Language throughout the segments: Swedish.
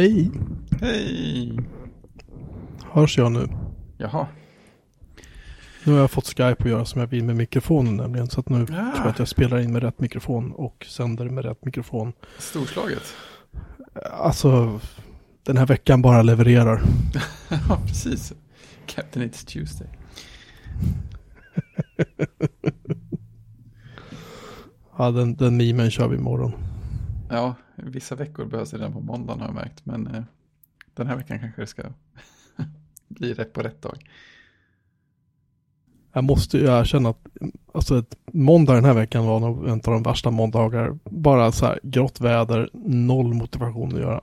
Hej! Hej! Hörs jag nu? Jaha. Nu har jag fått Skype att göra som jag vill med mikrofonen nämligen. Så att nu Ja. tror jag att jag spelar in med rätt mikrofon och sänder med rätt mikrofon. Storslaget. Alltså, den här veckan bara levererar. ja, precis. Captain It's Tuesday. Ja, den, den memen kör vi imorgon. Ja, vissa veckor behövs det redan på måndagen har jag märkt. Men eh, den här veckan kanske det ska bli rätt på rätt dag. Jag måste ju erkänna att alltså ett måndag den här veckan var nog en av de värsta måndagar. Bara så här grått väder, noll motivation att göra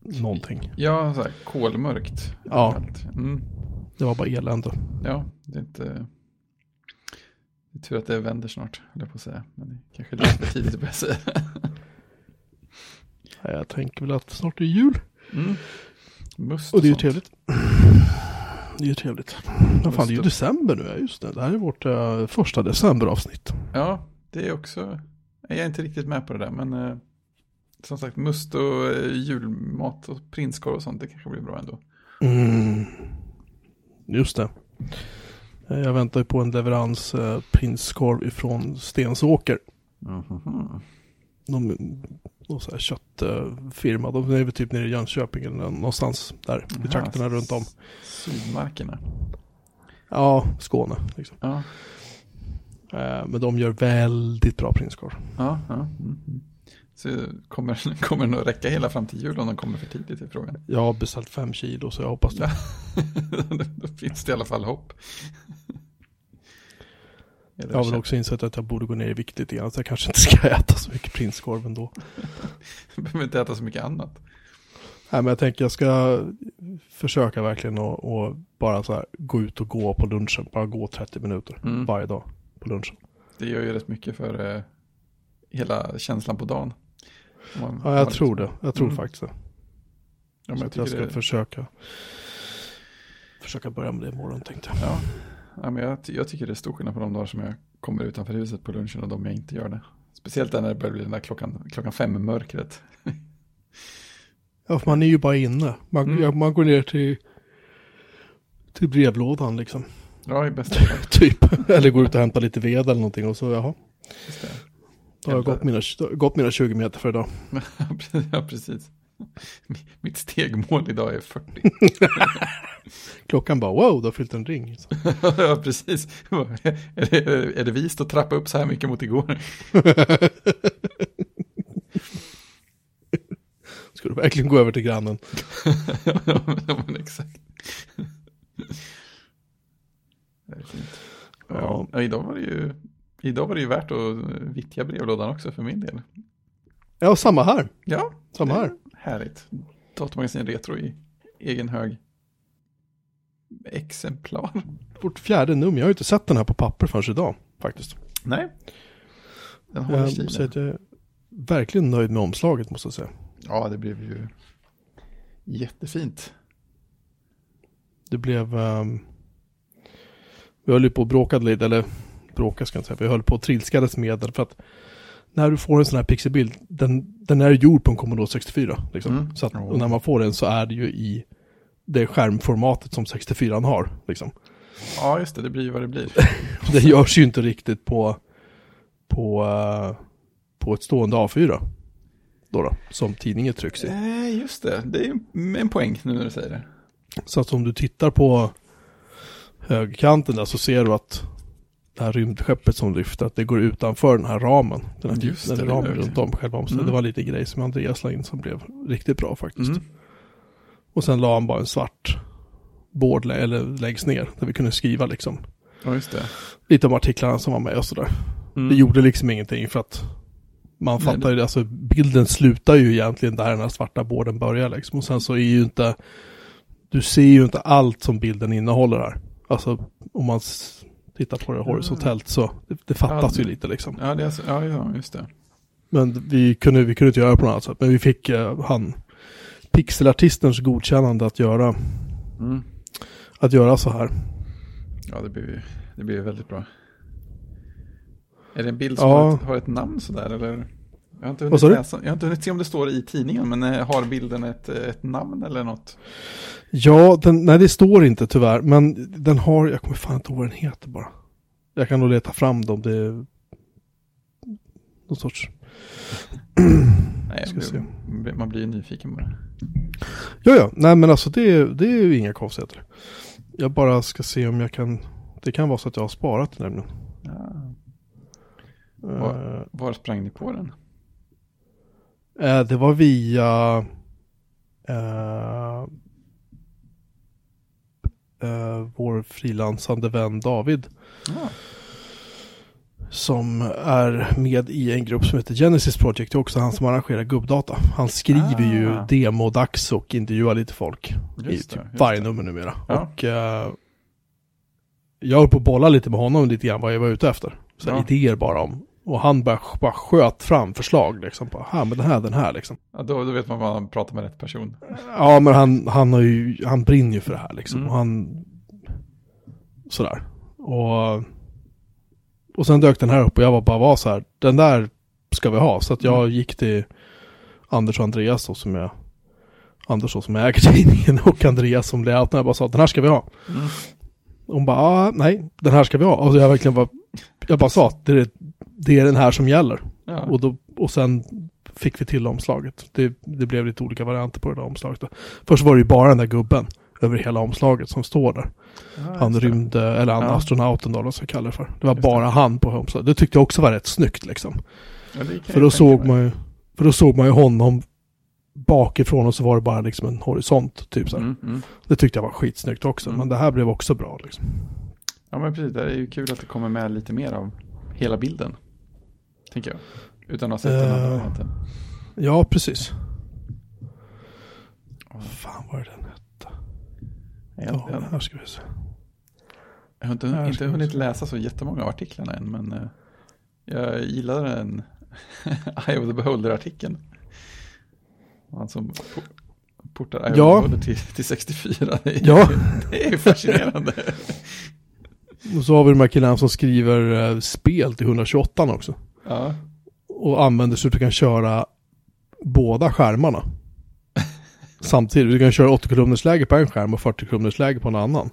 någonting. Ja, så här kolmörkt. Ja. Mm. Det var bara elände. Ja, det är inte... Det är tur att det vänder snart, höll jag på att säga. Men det är kanske lite för tidigt att börja säga. Jag tänker väl att snart är jul. Mm. Must Och det är ju trevligt. Det är ju trevligt. Vad fan, det är ju december nu, just det. Det här är vårt uh, första decemberavsnitt. Ja, det är också, jag är inte riktigt med på det där, men eh, som sagt, must och eh, julmat och prinskorv och sånt, det kanske blir bra ändå. Mm. Just det. Jag väntar ju på en leverans uh, prinskorv ifrån Stensåker. De, någon sån här köttfirma. De är väl typ nere i Jönköping eller någonstans där i trakterna runt om. Sydmarkerna. Ja, Skåne liksom. Ja, Eh, Men de gör väldigt bra prinskorv. ja, ja. Mm. mm. Så kommer, kommer den att räcka hela fram till jul om de kommer för tidigt i frågan? Jag har beställt fem kilo så jag hoppas det. Då finns det i alla fall hopp. Eller Jag har väl också insett att jag borde gå ner i vikt lite grann. Så jag kanske inte ska äta så mycket prinskorv ändå. behöver inte äta så mycket annat. Nej men jag tänker jag ska försöka verkligen att och bara så här gå ut och gå på lunchen. Bara gå 30 minuter Mm. varje dag på lunchen. Det gör ju rätt mycket för eh, hela känslan på dagen. Man- Ja jag tror liksom- det. Jag tror Mm. faktiskt det. Ja, men så jag jag ska det, försöka. Försöka börja med det imorgon tänkte jag. ja, ja, men jag, jag tycker det är stor skillnad på de dagar som jag kommer utanför huset på lunchen och de jag inte gör det. Speciellt när det börjar bli den där klockan, klockan fem mörkret. Ja för man är ju bara inne. Man, Mm. ja, man går ner till, till brevlådan liksom. Ja, i bästa fall. Typ. eller går ut och hämtar lite ved eller någonting och så jaha. Just det. Då har jag gått mina, gått mina 20 meter för idag. ja, precis. Mitt stegmål idag är 40. Klockan bara wow, du har fyllt en ring. Ja, precis. Är det, är det vist att trappa upp så här mycket mot igår? Ska du verkligen gå över till grannen? ja, men exakt. Ja. Ja. Idag var det ju Idag var det ju värt att vittja brevlådan också för min del. Ja, samma här. Ja, Samma det är här. Härligt. Datamagasin Retro i egen hög. Exemplar. Vårt fjärde nummer. Jag har ju inte sett den här på papper förrän idag faktiskt. Nej. Den håller stilen. att jag är verkligen nöjd med omslaget måste jag säga. Ja, det blev ju jättefint. Det blev... ehm, vi höll ju på och bråkade lite, eller bråka ska jag inte säga. Vi höll på och trilskades med den för att när du får en sån här pixelbild, den, den är gjord på en Commodore 64. Liksom. Mm. Så att, och när man får den så är det ju i det skärmformatet som 64 har. Liksom. Ja, just det. Det blir vad det blir. Det görs ju inte riktigt på, på, eh, på ett stående A4. Då då, som tidningen trycks i. Nej, just det. Det är en poäng nu när du säger det. Så att om du tittar på högerkanten där så ser du att det här rymdskeppet som lyfter, att det går utanför den här ramen. Den här, Just den det, här det ramen det. runt om själva omslaget. Mm. Det var lite grej som Andreas la in som blev riktigt bra faktiskt. Mm. Och sen la han bara en svart board, eller läggs ner, där vi kunde skriva liksom. Ja, just det. Lite om artiklarna som var med och sådär. Mm. Det gjorde liksom ingenting för att man Nej, fattar ju, alltså bilden slutar ju egentligen där den här svarta borden börjar liksom. Och sen så är ju inte, du ser ju inte allt som bilden innehåller här. Alltså om man tittar på det horisontellt så, det, det fattas Ja, ju lite liksom. Ja, det är alltså, ja, ja, just det. Men vi kunde, vi kunde inte göra på något annat sätt. Men vi fick eh, han, pixelartistens godkännande att göra, Mm. att göra så här. Ja, det blir ju det blir väldigt bra. Är det en bild som Ja. har, ett, har ett namn sådär eller? Jag har inte hunnit, läsa, jag har inte hunnit se om det står i tidningen, men eh, har bilden ett, ett namn eller något? Ja, den, nej det står inte tyvärr, men den har, jag kommer fan inte ihåg vad den heter bara. Jag kan nog leta fram dem, det är någon sorts, Nej, Ska se. man blir ju nyfiken bara. ja ja, nej men alltså det, det är ju inga konstigheter. Jag bara ska se om jag kan, det kan vara så att jag har sparat det nämligen. Ja. Eh, Var, var sprang ni på den? Eh, det var via eh, eh, vår frilansande vän David Ja, som är med i en grupp som heter Genesis Project. Det är också han som arrangerar gubbdata. Han skriver Ah. ju demodags och intervjuar lite folk i just det. typ varje det. nummer numera. Ja. Och eh, jag höll på att bolla lite med honom lite grann vad jag var ute efter. Så Ja. idéer bara om. Och han bara, bara sköt fram förslag liksom. På, här, men den här, den här liksom. Ja, då, då vet man vad man pratar med rätt person. Ja, men han, han har ju, han brinner ju för det här liksom. Mm. Och han, sådär. Och, och sen dök den här upp och jag var bara var så här, den där ska vi ha. Så att jag Mm. gick till Anders och Andreas då som jag, Anders då som äger tidningen och Andreas som layout. Jag bara sa, den här ska vi ha. Mm. Hon bara, ah, nej, den här ska vi ha. Och jag verkligen bara, jag bara sa att det är, det är den här som gäller. Ja. Och, då, och sen fick vi till omslaget. Det, det blev lite olika varianter på det där omslaget. Då. Först var det ju bara den där gubben över hela omslaget som står där. Ja, Han just det. rymde, eller han Ja. astronauten då, vad ska kalla det för. Det var Just det. bara han på omslaget. Det tyckte jag också var rätt snyggt liksom. Ja, det För då såg man ju, för då såg man ju honom bakifrån och så var det bara liksom en horisont. Typ så. Mm, mm. Det tyckte jag var skitsnyggt också. Mm. Men det här blev också bra liksom. Ja, men precis. Det är ju kul att det kommer med lite mer av hela bilden. Tänker jag. Utan att ha sett den Eh. andra. Ja, precis. Ja. Fan vad är det den hette? Jag, Ja, jag, här ska vi se. jag har inte, Här inte hunnit läsa så jättemånga av artiklarna än, men eh, jag gillade den Eye of the Beholder-artikeln. Han som po- portar Eye Ja. of the Beholder till, till 64. Det är, Ja. det är fascinerande. Och så har vi de här killarna som skriver eh, spel till 128 också. Ja, Och använder så att du kan köra båda skärmarna. Samtidigt. Du kan köra 80 kolumners läge på en skärm och 40 kolumners läge på en annan.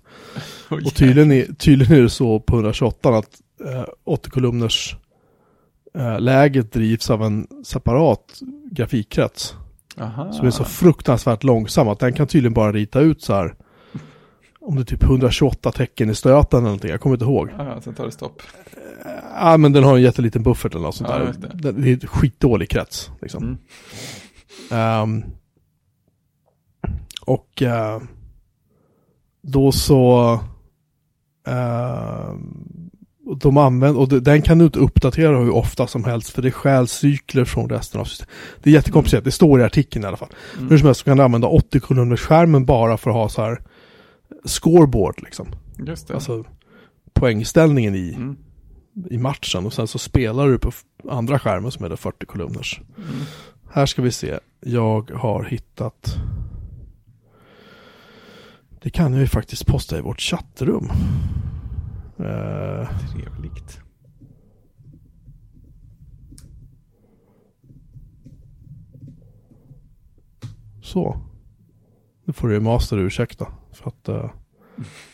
Oj, Och tydligen är, tydligen är det så på 128 att eh, 80 kolumners eh, läget drivs av en separat grafikkrets. Aha. Som är så fruktansvärt långsam att den kan tydligen bara rita ut så här. Om det är typ 128 tecken i stöten eller någonting, jag kommer inte ihåg. Ja, sen tar det stopp. Ja men den har en jätteliten buffert eller något sånt Ja, där. det. Det. är ett skitdålig krets. Liksom. Mm. Ehm, och eh, då så och de använder, och den kan du inte uppdatera hur ofta som helst för det stjäl cykler från resten av systemet. Det är jättekomplicerat, det står i artikeln i alla fall. Mm. Hur som helst så kan du använda 80 kolumners skärmen bara för att ha så här scoreboard liksom. Just det. Alltså poängställningen i, Mm. i matchen och sen så spelar du på andra skärmen som är det 40 kolumners. Mm. Här ska vi se. Jag har hittat. Det kan jag ju faktiskt posta i vårt chattrum. Eh, Trevligt. så. Nu får du ju master ursäkta. För att eh,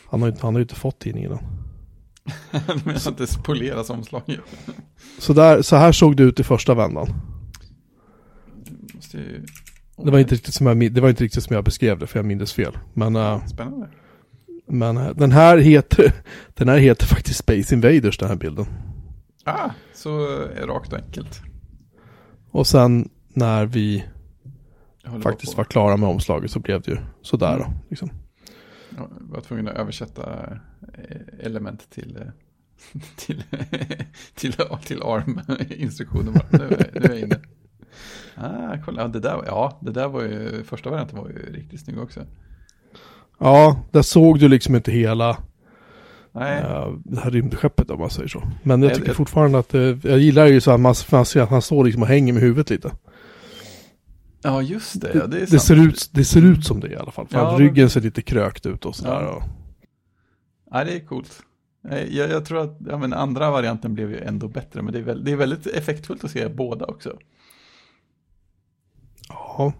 han, har, ju inte- han har ju inte fått tidningen än. Men att det spoleras omslaget. Så, där, så här såg det ut i första vändan. Måste ju... Det var inte riktigt som jag, det var inte riktigt som jag beskrev det för jag minns fel. Men, eh, Spännande. men eh, den här heter den här heter faktiskt Space Invaders den här bilden. Ah, så rakt och enkelt. Och sen när vi faktiskt var klara med omslaget så blev det ju sådär då. Liksom. Jag var tvungen att översätta eh, element till, eh, till, till, till ARM-instruktioner. bara. Nu, är- nu är jag inne. Ah, kolla, ja, det där, ja, det där var ju, första varianten var ju riktigt snygg också. Ja, där såg du liksom inte hela Nej, eh, det här rymdskeppet om man säger så. Men jag tycker fortfarande att jag gillar ju så att man, man ser att han står liksom och hänger med huvudet lite. Ja just det, Det, ja, det är det, ser ut, det ser ut som det i alla fall. För Ja, ryggen ser lite krökt ut och sådär. Ja. Och, Ja, det är coolt. Eh, Jag, jag tror att ja, men andra varianten blev ju ändå bättre, men det är, väl, det är väldigt effektfullt att se båda också. Ja.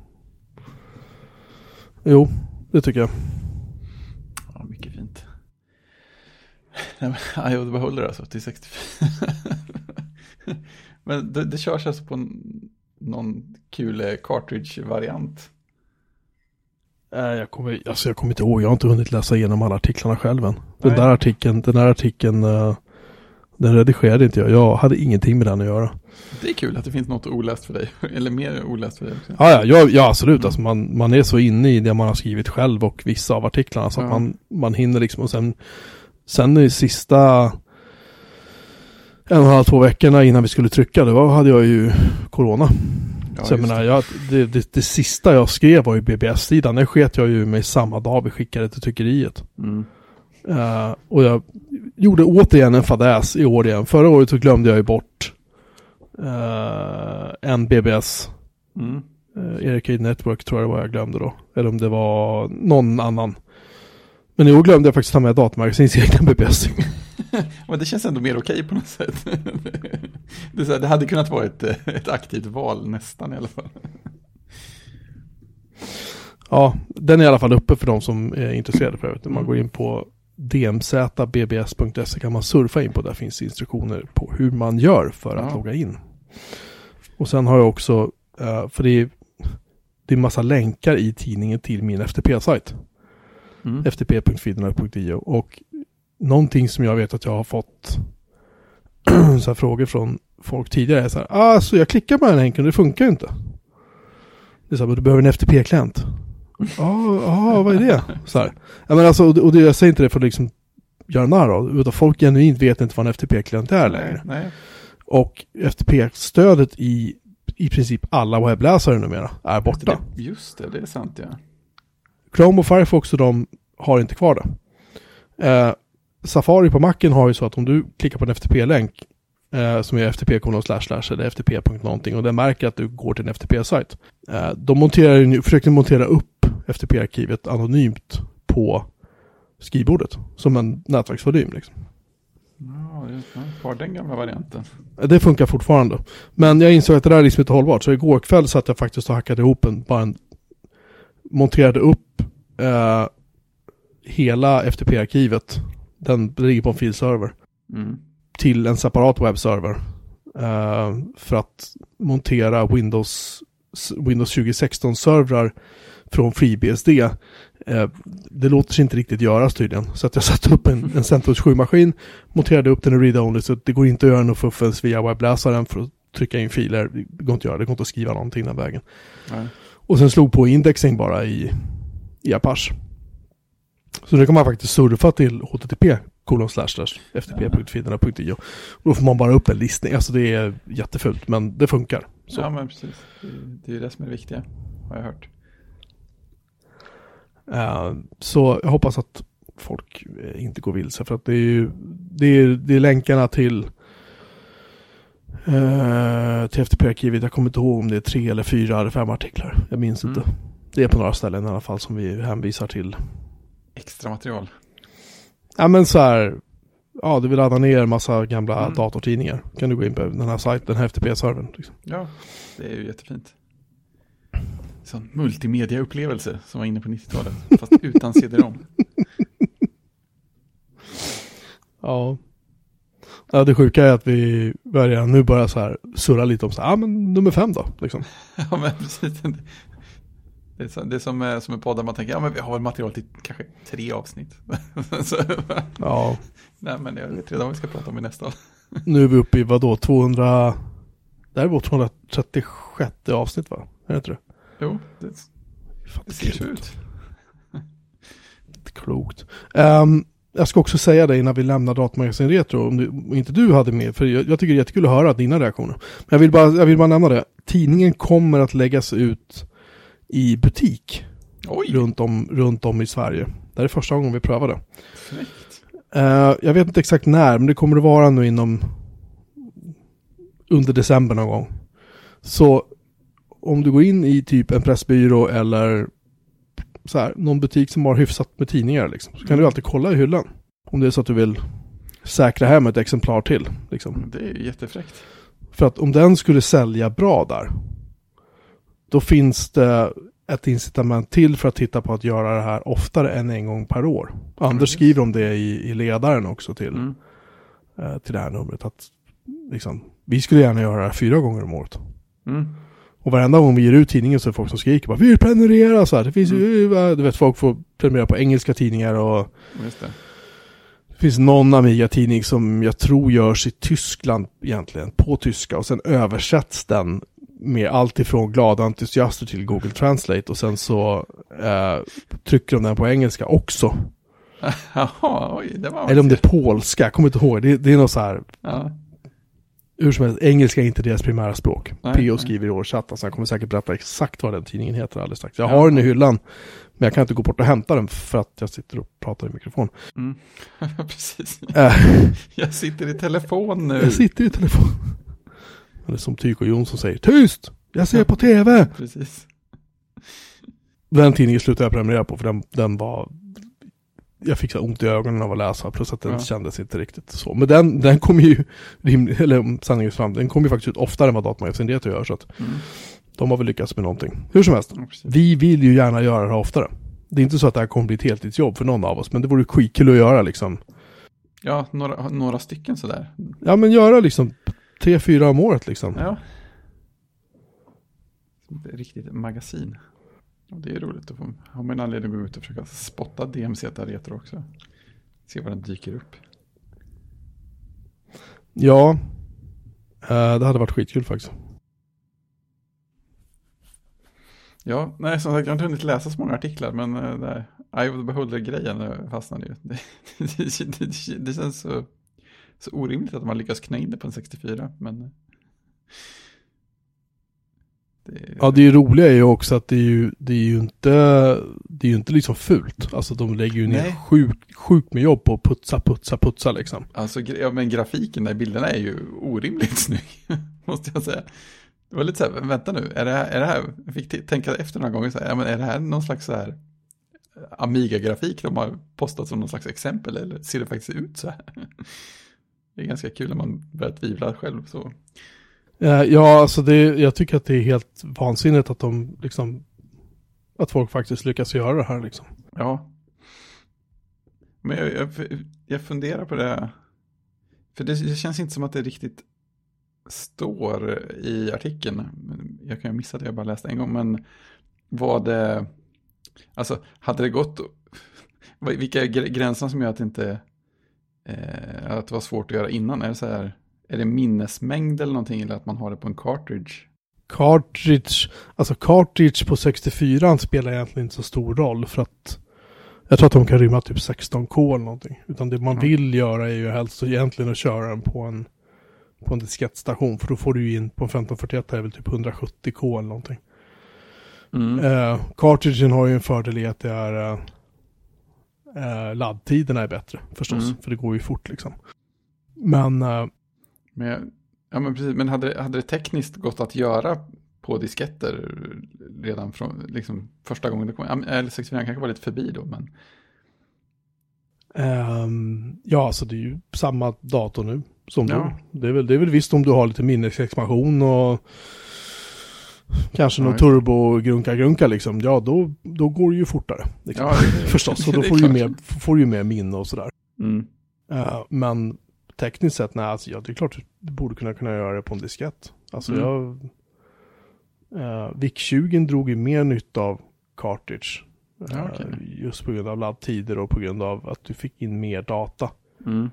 Jo, det tycker jag. Ja, mycket fint. Nej, men, jo, det behåller alltså till 64. men det, det körs alltså på en, någon kul eh, cartridge-variant. Nej, jag kommer, alltså jag kommer inte ihåg. Jag har inte hunnit läsa igenom alla artiklarna själv än. Den Nej. där artikeln, den där artikeln, eh, den redigerade inte jag. Jag hade ingenting med den att göra. Det är kul att det finns något oläst för dig. Eller mer oläst för dig också. Ja, ja, ja, absolut. Alltså man, man är så inne i det man har skrivit själv och vissa av artiklarna så att Ja. man, man hinner liksom och sen, sen i sista en och en halv, två veckorna innan vi skulle trycka, då hade jag ju corona. Ja, så jag menar, det. jag, det, det, det sista jag skrev var ju BBS-sidan. Den sket jag ju med samma dag vi skickade till tryckeriet. Mm. Eh, och jag gjorde återigen en fadäs i år igen. Förra året så glömde jag ju bort eh, en BBS. Mm. Uh, Arcade Network tror jag det var jag glömde då. Eller om det var någon annan. Men i år glömde jag faktiskt ta med Datamagasinets egna BBS. Men det känns ändå mer okej på något sätt. det, här, det hade kunnat vara ett, eh, ett aktivt val nästan i alla fall. ja, den är i alla fall uppe för de som är intresserade för övrigt. Man Mm. går in på dmzbbs.se kan man surfa in på. Där finns instruktioner på hur man gör för att Ja. logga in. Och sen har jag också, eh, för det är, det är massa länkar i tidningen till min FTP-sajt. Mm. ftp.feedner.io och någonting som jag vet att jag har fått så frågor från folk tidigare är så här, ah, så jag klickar på den här länken och det funkar ju inte. Det är så här, men du behöver en FTP-klient. Ja, ah, vad är det? Så här. Ja, men alltså, och det, och det, jag säger inte det för att liksom göra narr av, utan folk genuint vet inte vad en FTP-klient är längre. Nej, nej. Och FTP-stödet i i princip alla webbläsare numera är borta. Det, just det, det är sant ja. Chrome och Firefox och de har inte kvar det. Eh, Safari på Macen har ju så att om du klickar på en FTP-länk eh, som är ftp slash slash eller ftp. någonting och den märker att du går till en FTP-sajt. Eh, de monterar, försöker montera upp FTP-arkivet anonymt på skrivbordet som en nätverksvolym. Liksom. Ja. Kvar den gamla varianten. Eh, Det funkar fortfarande. Men jag insåg att det där är liksom inte hållbart. Så igår kväll satt jag faktiskt och hackade ihop en, bara en monterade upp eh, hela FTP-arkivet. Den ligger på en filserver. Mm. Till en separat webbserver. Eh, för att montera Windows, Windows 2016-servrar från FreeBSD. Eh, det låter sig inte riktigt göras tydligen. Så jag satte upp en, en CentOS 7-maskin, monterade upp den i read-only så det går inte att göra något fuffens via webbläsaren för att trycka in filer. Det går inte att göra, det går inte att skriva någonting den vägen. Nej. Och sen slog på indexing bara i, i Apache. Så nu kan man faktiskt surfa till http kolon slash slash ftp.fiderna.io. Då får man bara upp en listning. Alltså det är jättefult men det funkar. Så. Ja, men precis. Det, är ju det som är det viktiga, har jag hört. Eh, så jag hoppas att folk eh, inte går vilse för att det är ju det är, det är länkarna till eh, till FTP-arkivet. Jag kommer inte ihåg om det är tre eller fyra eller fem artiklar. Jag minns Mm. inte. Det är på några ställen i alla fall som vi hänvisar till. Extra material. Ja men så här. Ja, du vill ladda ner en massa gamla Mm. datortidningar. Kan du gå in på den här sajten, den här FTP-servern. Liksom. Ja, det är ju jättefint. Sån multimedia-upplevelse som var inne på 90-talet, fast utan CD-ROM. Ja. Ja, det sjuka är att vi börjar nu börja så här surra lite om så här, ja men nummer fem då, liksom. Ja, men precis. Det är, så, det är som, eh, som en podd där man tänker, ja men vi har väl material till kanske tre avsnitt. så, Ja, nej men jag vet redan vad vi ska prata om i nästa. nu är vi uppe i vadå, 200, det här är vårt 236 avsnitt va? Är det inte det? Jo, det, Fan, det ser så ut. Klokt. Ehm, jag ska också säga det innan vi lämnar Datamagasin Retro, om, du, om inte du hade med, för jag, jag tycker det är jättekul att höra dina reaktioner. Men jag vill, bara, jag vill bara nämna det. Tidningen kommer att läggas ut i butik Oj, runt om, runt om i Sverige. Det här är första gången vi prövar det. Eh, jag vet inte exakt när, men det kommer att vara nu inom under december någon gång. Så om du går in i typ en pressbyrå eller så här, någon butik som har hyfsat med tidningar liksom, så kan du alltid kolla i hyllan. Om det är så att du vill säkra hem ett exemplar till. Liksom. Det är ju jättefräckt. För att om den skulle sälja bra där, då finns det ett incitament till för att titta på att göra det här oftare än en gång per år. Anders skriver om det i, i ledaren också till, Mm. eh, till det här numret. Att liksom, vi skulle gärna göra det här fyra gånger om året. Mm. Och varenda gång vi ger ut tidningen så är det folk som skriker bara Vi vill prenumerera! Så här. Det finns ju, du vet folk får prenumerera på engelska tidningar och det. det finns någon Amiga-tidning som jag tror görs i Tyskland egentligen, på tyska och sen översätts den med allt ifrån glada entusiaster till Google Translate och sen så eh, trycker de den på engelska också. Jaha, oj, det var Eller om det är polska, jag kommer inte ihåg. Det, det är något så här, Ja, hur som helst, engelska är inte deras primära språk. Nej, P.O. skriver i vår chatt, alltså han kommer säkert berätta exakt vad den tidningen heter alldeles strax. Jag Ja. har den i hyllan, men jag kan inte gå bort och hämta den för att jag sitter och pratar i mikrofon. mm. precis. Äh, Jag sitter i telefon nu. jag sitter i telefon. Eller som Tycho Jonsson säger, tyst! Jag ser på tv! Precis. Den tidningen slutade jag prenumerera på för den, den var jag fick så ont i ögonen av att läsa, plus att den Ja. kändes inte riktigt så. Men den, den kommer ju, eller om sanningen är fram, den kommer ju faktiskt ut oftare än vad Datamagasinet gör, så att Mm. de har väl lyckats med någonting. Hur som helst, Ja, vi vill ju gärna göra det här oftare. Det är inte så att det här kommer bli ett heltidsjobb för någon av oss, men det vore skitkul att göra liksom. Ja, några, några stycken sådär. Ja men göra liksom tre, fyra om året liksom. Ja. Riktigt magasin. Och det är roligt få, har man en anledning att gå ut och försöka spotta DMZ Retro också. Se vad den dyker upp. Ja, eh, det hade varit skitkul faktiskt. Ja, nej som sagt jag har inte hunnit läsa så många artiklar men uh, där Eye of the Beholder-grejen eh, fastnade ju. Det, det, det, det känns så, så orimligt att man lyckas knä in det på en 64 men eh, det, Ja, det roliga är ju också att det är ju, det är ju inte, det är ju inte liksom fult. Alltså de lägger ju ner sjukt, sjukt med jobb på att putsa, putsa, putsa liksom. Alltså, ja, men grafiken där, bilderna är ju orimligt snygg, måste jag säga. Det var lite så här, vänta nu, är det här, är det här jag fick tänka efter några gånger så här, ja, men är det här någon slags så här Amiga-grafik de har postat som någon slags exempel, eller ser det faktiskt ut så här? Det är ganska kul när man börjar tvivla själv så. Eh, ja, alltså det, jag tycker att det är helt vansinnigt att de liksom, att folk faktiskt lyckas göra det här liksom. Ja. Men jag, jag, jag funderar på det. För det, det känns inte som att det riktigt står i artikeln. Jag kan ju missa det, jag bara läste en gång. Men vad det... Alltså, hade det gått... Vilka är gr- gränserna som gör att det inte... Eh, att det var svårt att göra innan? Är det så här... Är det minnesmängd eller någonting? Eller att man har det på en cartridge? Cartridge, alltså cartridge på 64 spelar egentligen inte så stor roll för att jag tror att de kan rymma typ 16K eller någonting. Utan det man Mm. vill göra är ju helst egentligen att köra den på en på en diskettstation för då får du ju in på en 1541 är väl typ 170K eller någonting. Mm. Eh, cartridgen har ju en fördel i att det är eh, eh, laddtiderna är bättre förstås. Mm. För det går ju fort liksom. Men eh, Men, ja, men precis. Men hade, hade det tekniskt gått att göra på disketter redan från liksom, första gången det kom? Eller 64 kanske var lite förbi då, men ehm, ja, alltså det är ju samma dator nu som Ja. då. Det är, väl, det är väl visst om du har lite minnesexpansion och kanske någon turbo-grunka-grunka liksom. Ja, då, då går det ju fortare. Liksom. Ja, det- Förstås, och då får du, ju mer, får ju mer minne och sådär. mm, Eh, men tekniskt sett, nej, alltså, ja, det är klart du borde kunna, kunna göra det på en diskett. Alltså Mm. jag... Uh, VIC-20 drog ju mer nytta av cartridge. Ja, Eh, okej. Just på grund av laddtider och på grund av att du fick in mer data. mm,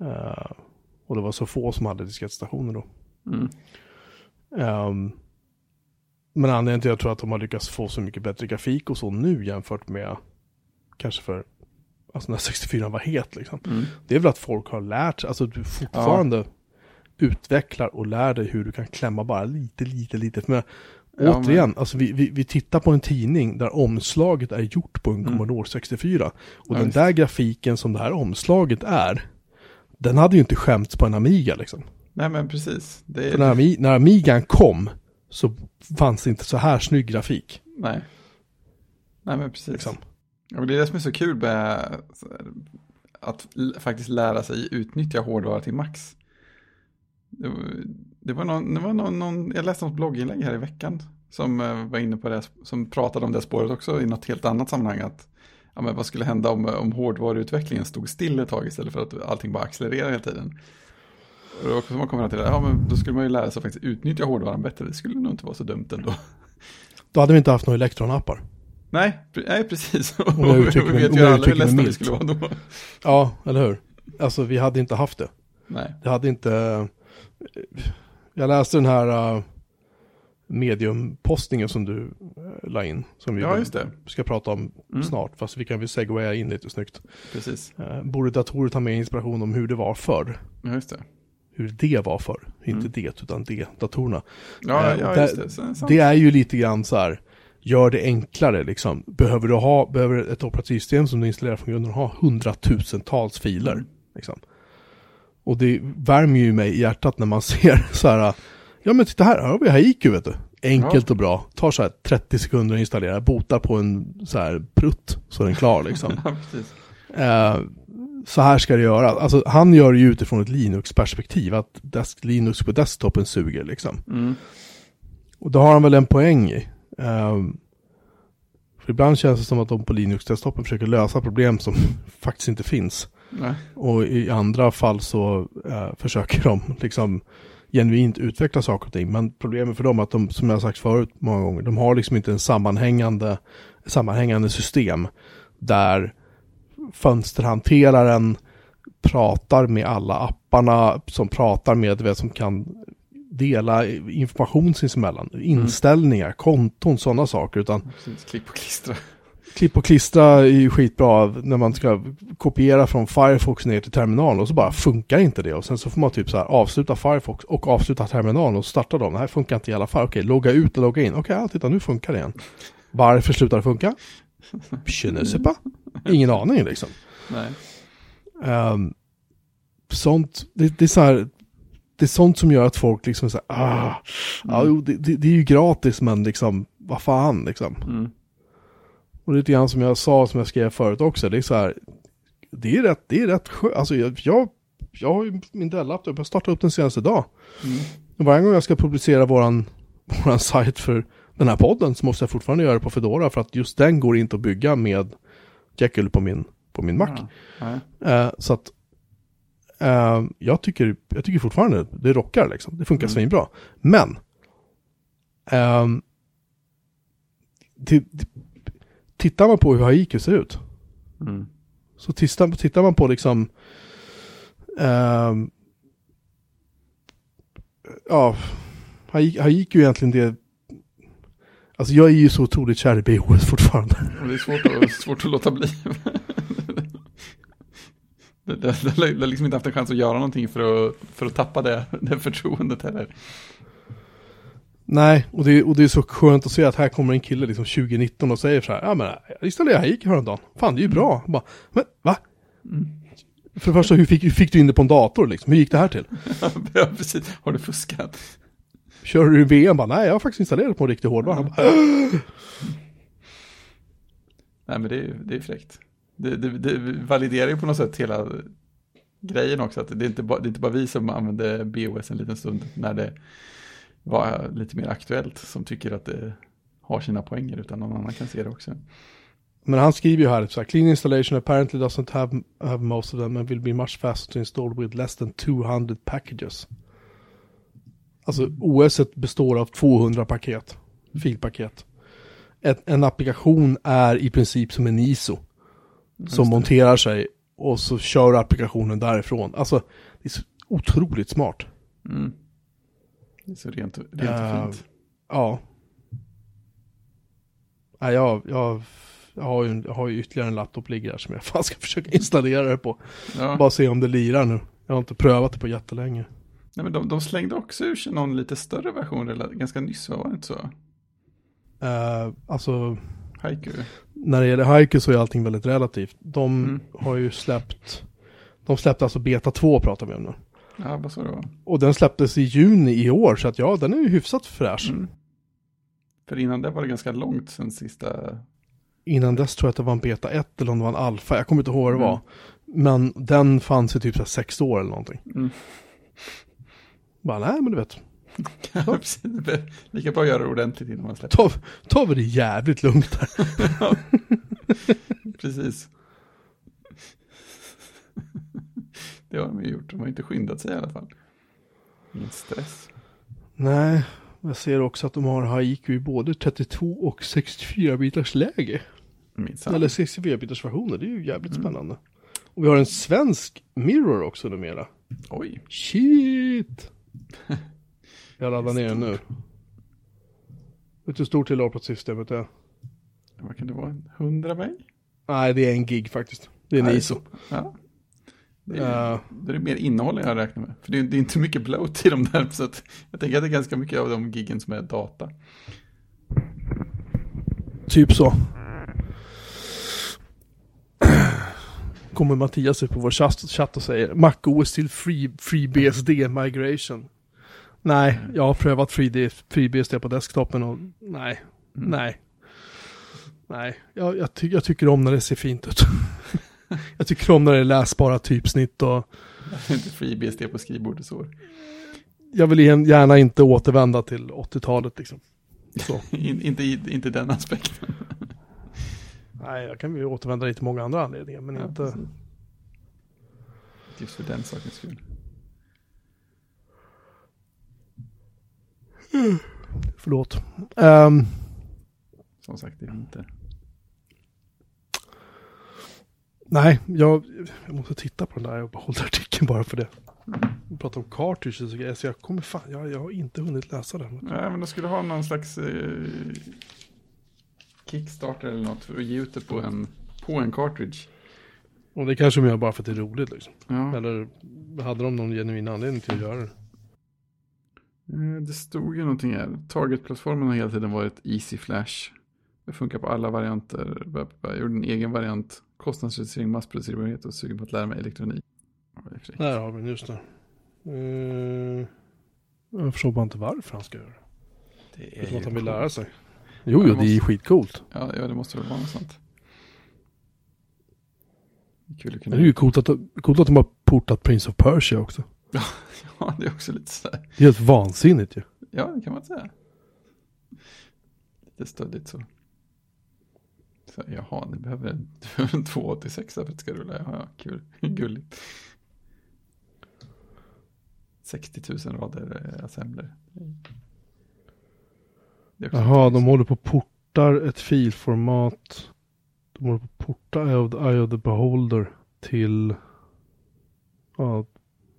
Eh, och det var så få som hade diskettstationer då. mm. Ehm, men anledningen till att jag tror att de har lyckats få så mycket bättre grafik och så nu jämfört med kanske för Alltså när 64 var het liksom. Mm. Det är väl att folk har lärt sig, alltså du fortfarande utvecklar och lär dig hur du kan klämma bara lite, lite, lite. Men Ja, återigen, alltså vi, vi, vi tittar på en tidning där omslaget är gjort på en Mm. Commodore 64. Och Ja, den där grafiken som det här omslaget är, den hade ju inte skämts på en Amiga liksom. Nej, men precis. För när, är, Ami, när Amigan kom så fanns det inte så här snygg grafik. nej. Nej, men precis. Liksom. Ja, men det är det som är så kul med att faktiskt lära sig utnyttja hårdvara till max. Det var, det var, någon, det var någon, någon, jag läste något blogginlägg här i veckan som eh, var inne på det, som pratade om det spåret också i något helt annat sammanhang. Att, ja, men vad skulle hända om, om hårdvaruutvecklingen stod still ett tag istället för att allting bara accelererar hela tiden. Och kommer man komma till det, ja men då skulle man ju lära sig att faktiskt utnyttja hårdvaran bättre. Det skulle nog inte vara så dumt ändå. Då hade vi inte haft några elektronappar. Nej, nej precis. Om jag uttrycker vi vet ju alla hur ledsna vi skulle vara då. Ja, eller hur? Alltså vi hade inte haft det. Nej. Det hade inte... Jag läste den här uh, mediumpostningen som du uh, la in. Som vi Ja, ska prata om Mm. snart. Fast vi kan väl segwaya in lite snyggt. Precis. Uh, borde datorer ta med inspiration om hur det var förr? Ja, just det. Hur det var. Inte Mm. det, utan det, datorerna. Ja, Eh, ja det. Sant. Det är ju lite grann så här, gör det enklare liksom. Behöver du ha, behöver ett operativsystem som du installerar från grunden ha hundratusentals filer. Mm. Liksom. Och det värmer ju mig i hjärtat när man ser så här, ja men titta här, här har vi Haiku vet du. Enkelt och bra, tar så här 30 sekunder att installera, botar på en så här prutt så är den klar liksom. Ja, precis. Så här ska det göra. Alltså han gör det ju utifrån ett Linux-perspektiv, att desk, Linux på desktopen suger liksom. Mm. Och det har han väl en poäng i. Ehm, för ibland känns det som att de på Linux-desktopen försöker lösa problem som faktiskt inte finns. Nej. Och i andra fall så eh, försöker de liksom genuint utveckla saker och ting. Men problemet för dem är att de, som jag har sagt förut många gånger, de har liksom inte en sammanhängande, sammanhängande system där fönsterhanteraren pratar med alla apparna som pratar med, vet, som kan dela information sinsemellan. Inställningar, konton, sådana saker. Utan Precis. Klipp och klistra. klipp och klistra är ju skitbra när man ska kopiera från Firefox ner till terminalen och så bara funkar inte det. Och sen så får man typ så här avsluta Firefox och avsluta terminalen och starta dem. Det här funkar inte i alla fall. Okej, logga ut och logga in. Okej, ja, titta nu funkar det igen. Varför slutar det funka? Je ne sais pas. Ingen aning liksom. Nej. Ehm, sånt, det, det är så här, det är sånt som gör att folk liksom här, ah, ja, jo, det, det, det är ju gratis men liksom, vad fan liksom. Mm. Och lite grann som jag sa, som jag skrev förut också, det är så här, det är rätt, det är rätt skönt, alltså jag, jag, jag har ju min Dell-laptop, jag startade upp den senaste dag. Mm. Varje gång jag ska publicera våran, våran sajt för den här podden så måste jag fortfarande göra det på Fedora för att just den går inte att bygga med Jekyll på min, på min Mac. Ja. Nej. Eh, så att eh, jag, tycker, jag tycker fortfarande det rockar liksom. Det funkar Mm. svinbra. Men det, tittar man på hur Haiku ser ut Mm. så tittar, tittar man på liksom ehm, ja, Haiku är egentligen det Alltså jag är ju så otroligt kär i BOS fortfarande. Det är svårt att, svårt att låta bli. Det, har liksom inte haft en chans att göra någonting för att, för att tappa det, det förtroendet heller. Nej, och det, och det är så skönt att se att här kommer en kille liksom 2019 och säger så här, ja men jag installerade Haiku häromdagen. Fan det är ju bra. Bara, men va? Mm. För det första, hur fick, hur fick du in det på en dator liksom? Hur gick det här till? ja, precis. Har du fuskat? Kör du VM? Bara, nej jag har faktiskt installerat på en riktig hårdvara. Bara, Nej, men det är, det är fräckt. Det, det, det validerar ju på något sätt hela grejen också. Att det, är inte bara, det är inte bara vi som använde BOS en liten stund när det var lite mer aktuellt som tycker att det har sina poänger utan någon annan kan se det också. Men han skriver ju här, så här, clean installation apparently doesn't have, have most of them and will be much faster to install with less than 200 packages. Alltså OS består av 200 paket, filpaket. Ett, en applikation är i princip som en ISO. Som monterar sig och så kör applikationen därifrån. Alltså, det är så otroligt smart. Mm. Det är så rent, rent Eh, och fint. Ja. Nej, jag, jag, jag, har ju, jag har ju ytterligare en laptop ligger här som jag fan ska försöka installera det på. Ja. Bara se om det lirar nu. Jag har inte prövat det på jättelänge. Nej, men de, de slängde också ur sig någon lite större version ganska nyss, va? var det inte så? Uh, alltså, Haiku. när det gäller Haiku så är allting väldigt relativt. De Mm. har ju släppt, de släppte alltså Beta 2 pratar vi om nu. Ja, vad det var. Och den släpptes i juni i år, så att ja, den är ju hyfsat fräsch. Mm. För innan det var det ganska långt sen sista. Innan dess tror jag att det var en Beta 1 eller om det var en Alfa, jag kommer inte ihåg vad det Mm. var. Men den fanns i typ så sex år eller någonting. Bara, nej men du vet. Lika bra att göra det ordentligt innan man släpper. Ta, ta det jävligt lugnt här. Precis. Det har de ju gjort. De har inte skyndat sig i alla fall. Ingen stress. Nej, jag ser också att de har HiQ i både 32 och 64 bitars läge. Minsann. Eller 64 bitars versioner, det är ju jävligt Mm. spännande. Och vi har en svensk Mirror också numera. Oj. Shit! Jag laddar ner den nu. Vet du hur stort hela operativsystemet är? Vad kan det vara? 100 meg? Nej, det är en gig faktiskt. Det är en Nej. ISO. Ja. Det är, Ja. det är mer innehåll jag räknar med. För det är, det är inte mycket bloat i de där. Så jag tänker att det är ganska mycket av de giggen som är data. Typ så. Kommer Mattias upp på vår chatt, och säger MacOS till free, FreeBSD migration. Nej, jag har prövat FreeBSD på desktopen och nej, Mm. nej. Nej, jag, jag, ty, jag tycker om när det ser fint ut. jag tycker om när det är läsbara typsnitt och inte FreeBSD på skrivbordet så. jag vill gärna inte återvända till 80-talet liksom. Så. In, inte, inte den aspekten. Nej, jag kan ju återvända till många andra anledningar, men Ja, inte... precis. Just för den sakens skull. Förlåt. Ehm, Som sagt, det är inte. nej, jag, jag måste titta på den där och behålla artikeln bara för det. Vi pratar om cartridges och grejer, så jag kommer fan, jag, jag har inte hunnit läsa den. Nej, men de skulle ha någon slags eh, Kickstarter eller något för att ge ut det på en, på en cartridge. Och det kanske de gör bara för att det är roligt liksom. Ja. Eller hade de någon genuin anledning till att göra det? Eh, Det stod ju någonting här. Target-plattformen har hela tiden varit Easy Flash. Det funkar på alla varianter. Jag gjorde en egen variant. Kostnadsreducering, massproducerbarhet och sugen på att lära mig elektronik. Ja, det. Där har vi den, just det. Uh, jag förstår bara inte varför han ska göra det. Det Det är att han vill coolt. lära sig. Jo, jo, det är skitcoolt. Ja, ja, det måste väl vara något sånt. Kul att Det kunna... är ju coolt att, coolt att de har portat Prince of Persia också. Ja, det är också lite sådär. Det är helt vansinnigt ju. Ja, det kan man säga. Lite stöddigt så. så jaha, du behöver, en- du behöver en 286 för att det ska rulla. Ja, ja, kul. Gulligt. 60 000 rader eh, assembler. Jaha, de håller på och portar ett filformat. De håller på att porta Eye of the Beholder till... Ja,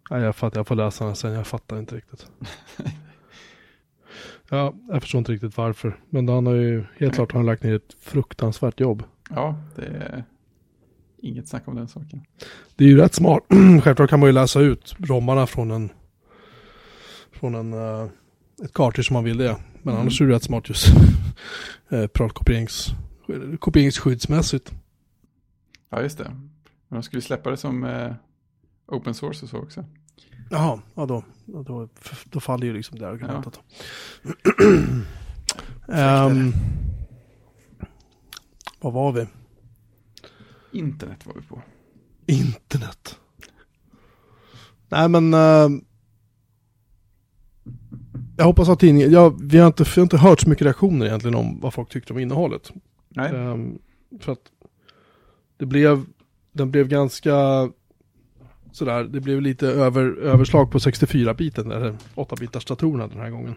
nej, jag fattar, jag får läsa den sen, jag fattar inte riktigt. Ja, jag förstår inte riktigt varför. Men han har ju, helt klart har han lagt ner ett fruktansvärt jobb. Ja, det är inget snack om den saken. Det är ju rätt smart. Självklart kan man ju läsa ut romarna från en... Från en... eh, ett cartridge som man vill det. Men Mm. annars är det rätt smart just uh, kopieringsskyddsmässigt. Ja, just det. Men de skulle släppa det som eh, open source och så också. Jaha, ja då, ja, då, då faller ju liksom det argumentet. Ehm, vad var vi? Internet var vi på. Internet. Nej men. ehm, jag hoppas att tidningen, ja, vi, har inte, vi har inte hört så mycket reaktioner egentligen om vad folk tyckte om innehållet. Nej, Ehm, för att det blev, den blev ganska sådär, det blev lite över, överslag på 64-biten, eller 8-bitars datorerna den här gången.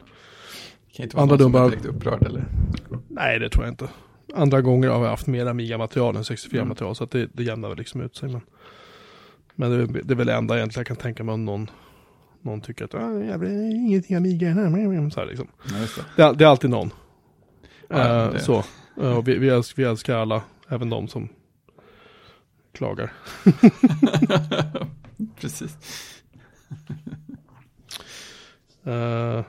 det kan inte vara andra någon som dumma- är direkt upprörd eller? Nej, det tror jag inte. Andra gånger har vi haft mer Amiga-material än 64-material, så att det, det jämnar väl liksom ut sig. Men, men det, är- det är väl det enda egentligen jag kan tänka mig om någon, någon tycker att ah, jävlar, ingenting Amiga. Så här, liksom. Nej, det. det, är- alltid någon. Ja, det- Så. Och vi, vi, älskar, vi älskar alla, även de som klagar. Precis. Uh,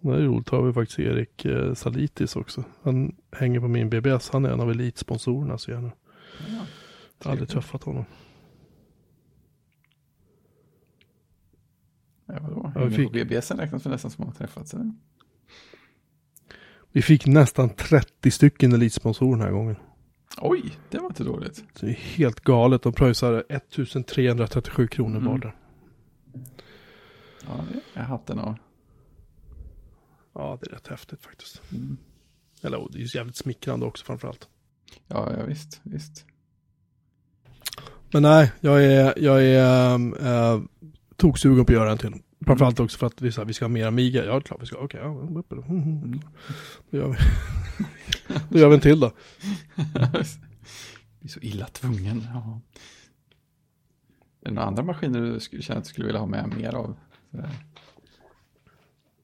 det är roligt, har vi faktiskt Erik uh, Salitis också. Han hänger på min BBS, han är en av elitsponsorerna så. Ja, Jag har aldrig trevligt. träffat honom. Ja, vadå? Ja, vi Ja, fick- BBS räknas väl nästan som att ha träffats? Eller? Vi fick nästan 30 stycken elitsponsorer den här gången. Oj, det var inte dåligt. Så det är helt galet. De pröjsar 1337 kronor Mm. var det. Ja, det är hatten av. Ja, det är rätt häftigt faktiskt. Mm. Eller det är ju jävligt smickrande också framförallt. Ja, ja, visst, visst. Men nej, jag är, jag är äh, toksugen på att göra en till. Framförallt också för att vi, så här, vi ska ha mer Amiga. Ja, klart vi ska. Okej, ja, mm, mm, mm. Då gör vi. då gör vi en till då. Vi är så illa tvungen. Ja. Är det några andra maskiner du skulle, känner att du skulle vilja ha med mer av?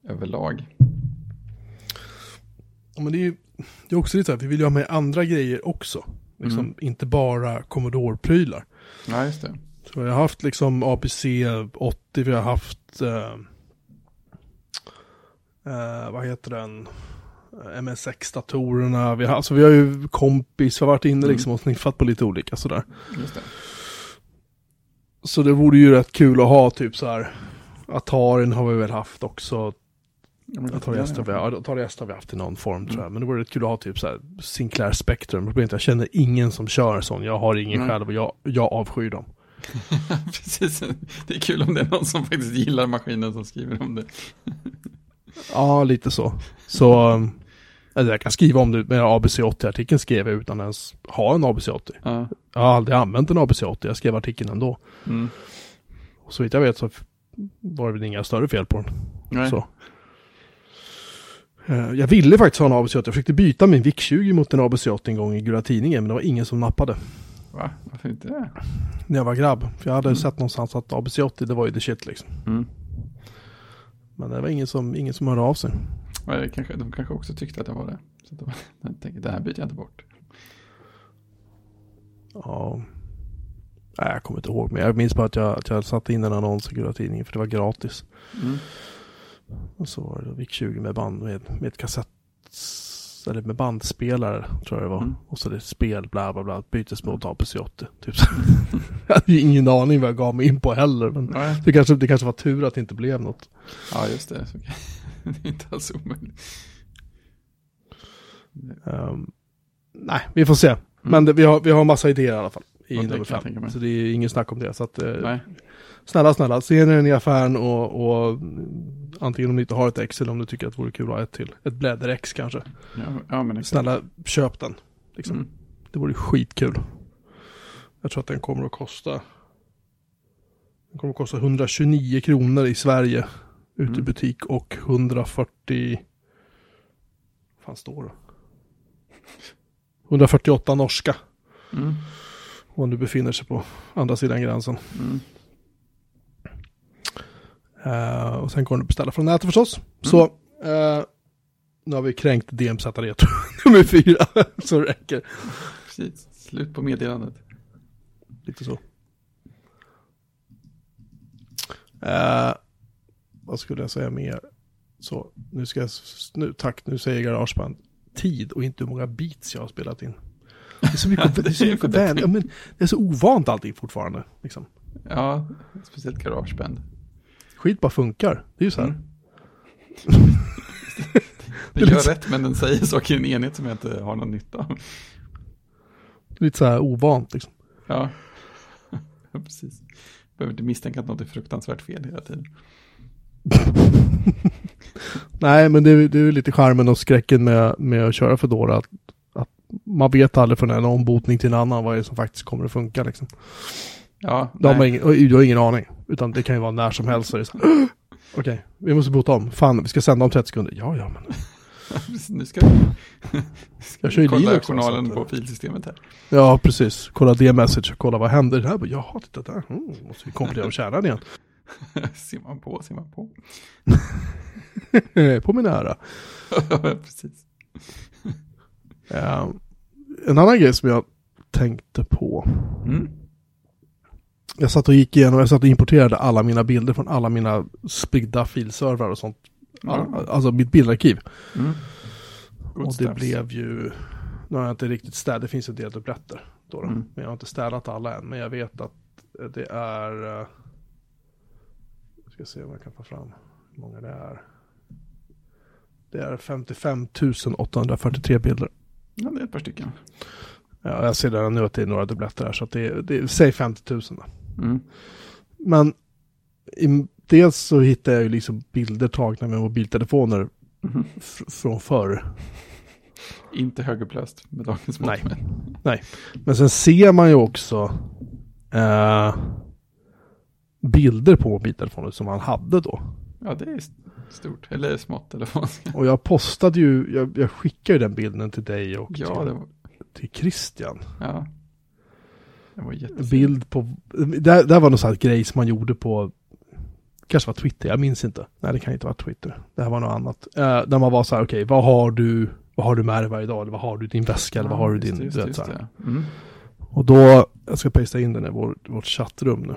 Överlag. Ja, men det är ju det är också lite så här, vi vill ju ha med andra grejer också. Liksom, Mm. Inte bara Commodore-prylar. Ja, just det. Så vi har haft liksom APC 80, vi har haft, eh, eh, vad heter den, Eh, MSX-datorerna, vi har, alltså vi har ju kompis, vi har varit inne Mm. liksom och sniffat på lite olika sådär. Just det. Så det vore ju rätt kul att ha typ så här, Atarin har vi väl haft också, Ja, Atari har vi, har vi haft i någon form Mm. tror jag. Men det vore rätt kul att ha typ så här Sinclair Spectrum. Jag känner ingen som kör sån, jag har ingen Nej. själv och jag, jag avskyr dem. Precis. Det är kul om det är någon som faktiskt gillar maskinen som skriver om det. Ja, lite så. Så um, alltså jag kan skriva om det med ABC80-artikeln skrev jag utan ens ha en ABC80. Ja. Jag har aldrig använt en ABC80, jag skrev artikeln ändå. Mm. Och så vitt jag vet så var det väl inga större fel på den. Nej. Så. Eh, Jag ville faktiskt ha en ABC80, jag försökte byta min VIC-20 mot en ABC80 en gång i Gula Tidningen, men det var ingen som nappade. Va? Varför inte det? När jag var grabb. För jag hade Mm. sett någonstans att ABC80 det var ju the shit liksom. Mm. Men det var ingen som, ingen som hörde av sig. Ja, kanske, de kanske också tyckte att det var det. Så de, de tänkte, det här byter jag inte bort. Ja. Nej, jag kommer inte ihåg. Men jag minns bara att jag, att jag satte in en annons i Gula Tidningen för det var gratis. Mm. Och så var det VIC-20 med band med, med ett kassett eller med bandspelare tror jag det var. Mm. Och så det spel bla bla bla. Bytes mot APC80. Typ så. jag hade ju ingen aning vad jag gav mig in på heller. Men Nej. det kanske, det kanske var tur att det inte blev något. Ja, just det. Det är inte alls omöjligt. Ehm, nej, vi får se. Men det, vi, har, vi har massa idéer i alla fall. I Ja, nummer kan jag fem. tänka mig. Så det är ingen snack om det. Så att, eh, snälla, snälla, se den i affären och, och antingen om ni inte har ett X eller om du tycker att det vore kul att ha ett till. Ett blädder-X kanske. Ja, ja men. Snälla, köp den. Liksom. Mm. Det vore skitkul. Jag tror att den kommer att kosta Den kommer att kosta 129 kronor i Sverige ute i Mm. butik och 140 vad fan står det? 148 norska Mm. Om du befinner sig på andra sidan gränsen. Mm. Eh, och sen går den att beställa från nätet förstås. Så eh, nu har vi kränkt DMZ Retro nummer fyra. så det räcker. Precis. Slut på meddelandet. Lite så. Eh, vad skulle jag säga mer? Så, nu ska jag, nu, tack, nu säger Garageband tid och inte hur många beats jag har spelat in. Det är så mycket, det är så mycket ja, men det är så ovant allting fortfarande. Liksom. Ja, speciellt garageband. Skit bara funkar, det är ju så här. Mm. Det gör rätt, men den säger saker i en enhet som jag inte har någon nytta av. Lite så här ovant liksom. Ja, Ja, precis. Behöver inte misstänka att något är fruktansvärt fel hela tiden. Nej, men det är, det är lite charmen och skräcken med, med att köra Foodora. Man vet aldrig från en ombotning till en annan vad det är som faktiskt kommer att funka. Liksom. Ja, Då har ingen, du har ingen aning. Utan det kan ju vara när som helst. Okej, vi måste bota om. Fan, vi ska sända om 30 sekunder. Ja, ja, men nu ska vi jag kör kolla Linux. journalen på filsystemet här. Ja, precis. Kolla det message kolla vad händer. Det här, jaha, titta där. Mm, måste vi komplettera kärnan igen. ser man på, ser man på. på min ära. precis. Eh, en annan grej som jag tänkte på. Mm. Jag satt och gick igenom, jag satt och importerade alla mina bilder från alla mina spridda filservrar och sånt. Ja. Alltså mitt bildarkiv. Mm. Och det stuff. blev ju, nu har jag inte riktigt städat, det finns en del dubbletter. Då, då. Mm. Men jag har inte städat alla än. Men jag vet att det är, eh, jag ska se om jag kan få fram hur många det är. Det är 55 843 bilder. Ja, det är ett par stycken. Ja, jag ser redan nu att det är några dubbletter här. Så att det är, det är säg 50 000 då. Mm. Men i, dels så hittade jag ju liksom bilder tagna med mobiltelefoner fr- från förr. Inte högupplöst med dagens mått Nej. mätt. Men sen ser man ju också eh, bilder på mobiltelefoner som han hade då. Ja, det är stort. Eller smått eller vad man ska. Och jag postade ju, jag, jag skickade ju den bilden till dig och Ja, till, var, till Christian. ja. Det var jättesurt. Bild på, det, det var någon sån här grej som man gjorde på, kanske var Twitter, jag minns inte. Nej, det kan inte vara Twitter. Det här var något annat. Eh, där man var så här, okej, vad har du, vad har du med dig varje dag? Eller vad har du i din väska? Eller vad har du i din, just vet, just så. Mm. Och då, jag ska pasta in den i vår, vårt chattrum nu.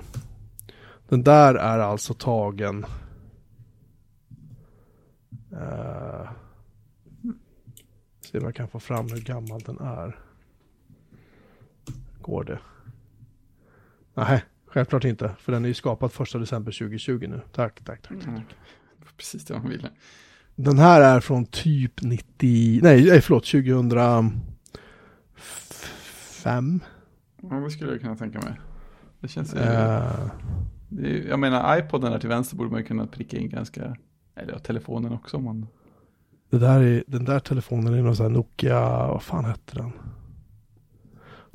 Den där är alltså tagen. Uh, se om jag kan få fram hur gammal den är. Går det? Nej, självklart inte. För den är ju skapad första december 2020 nu. Tack, tack, tack. Mm. Det var Precis det man ville. Den här är från typ 90, nej, förlåt, 2005. Ja, det skulle jag kunna tänka mig. Det känns ju, Uh, det är, ju- jag menar iPoden där till vänster borde man ju kunna pricka in ganska, eller ja, telefonen också om man, Det där är, den där telefonen är någon sån här Nokia, vad fan hette den?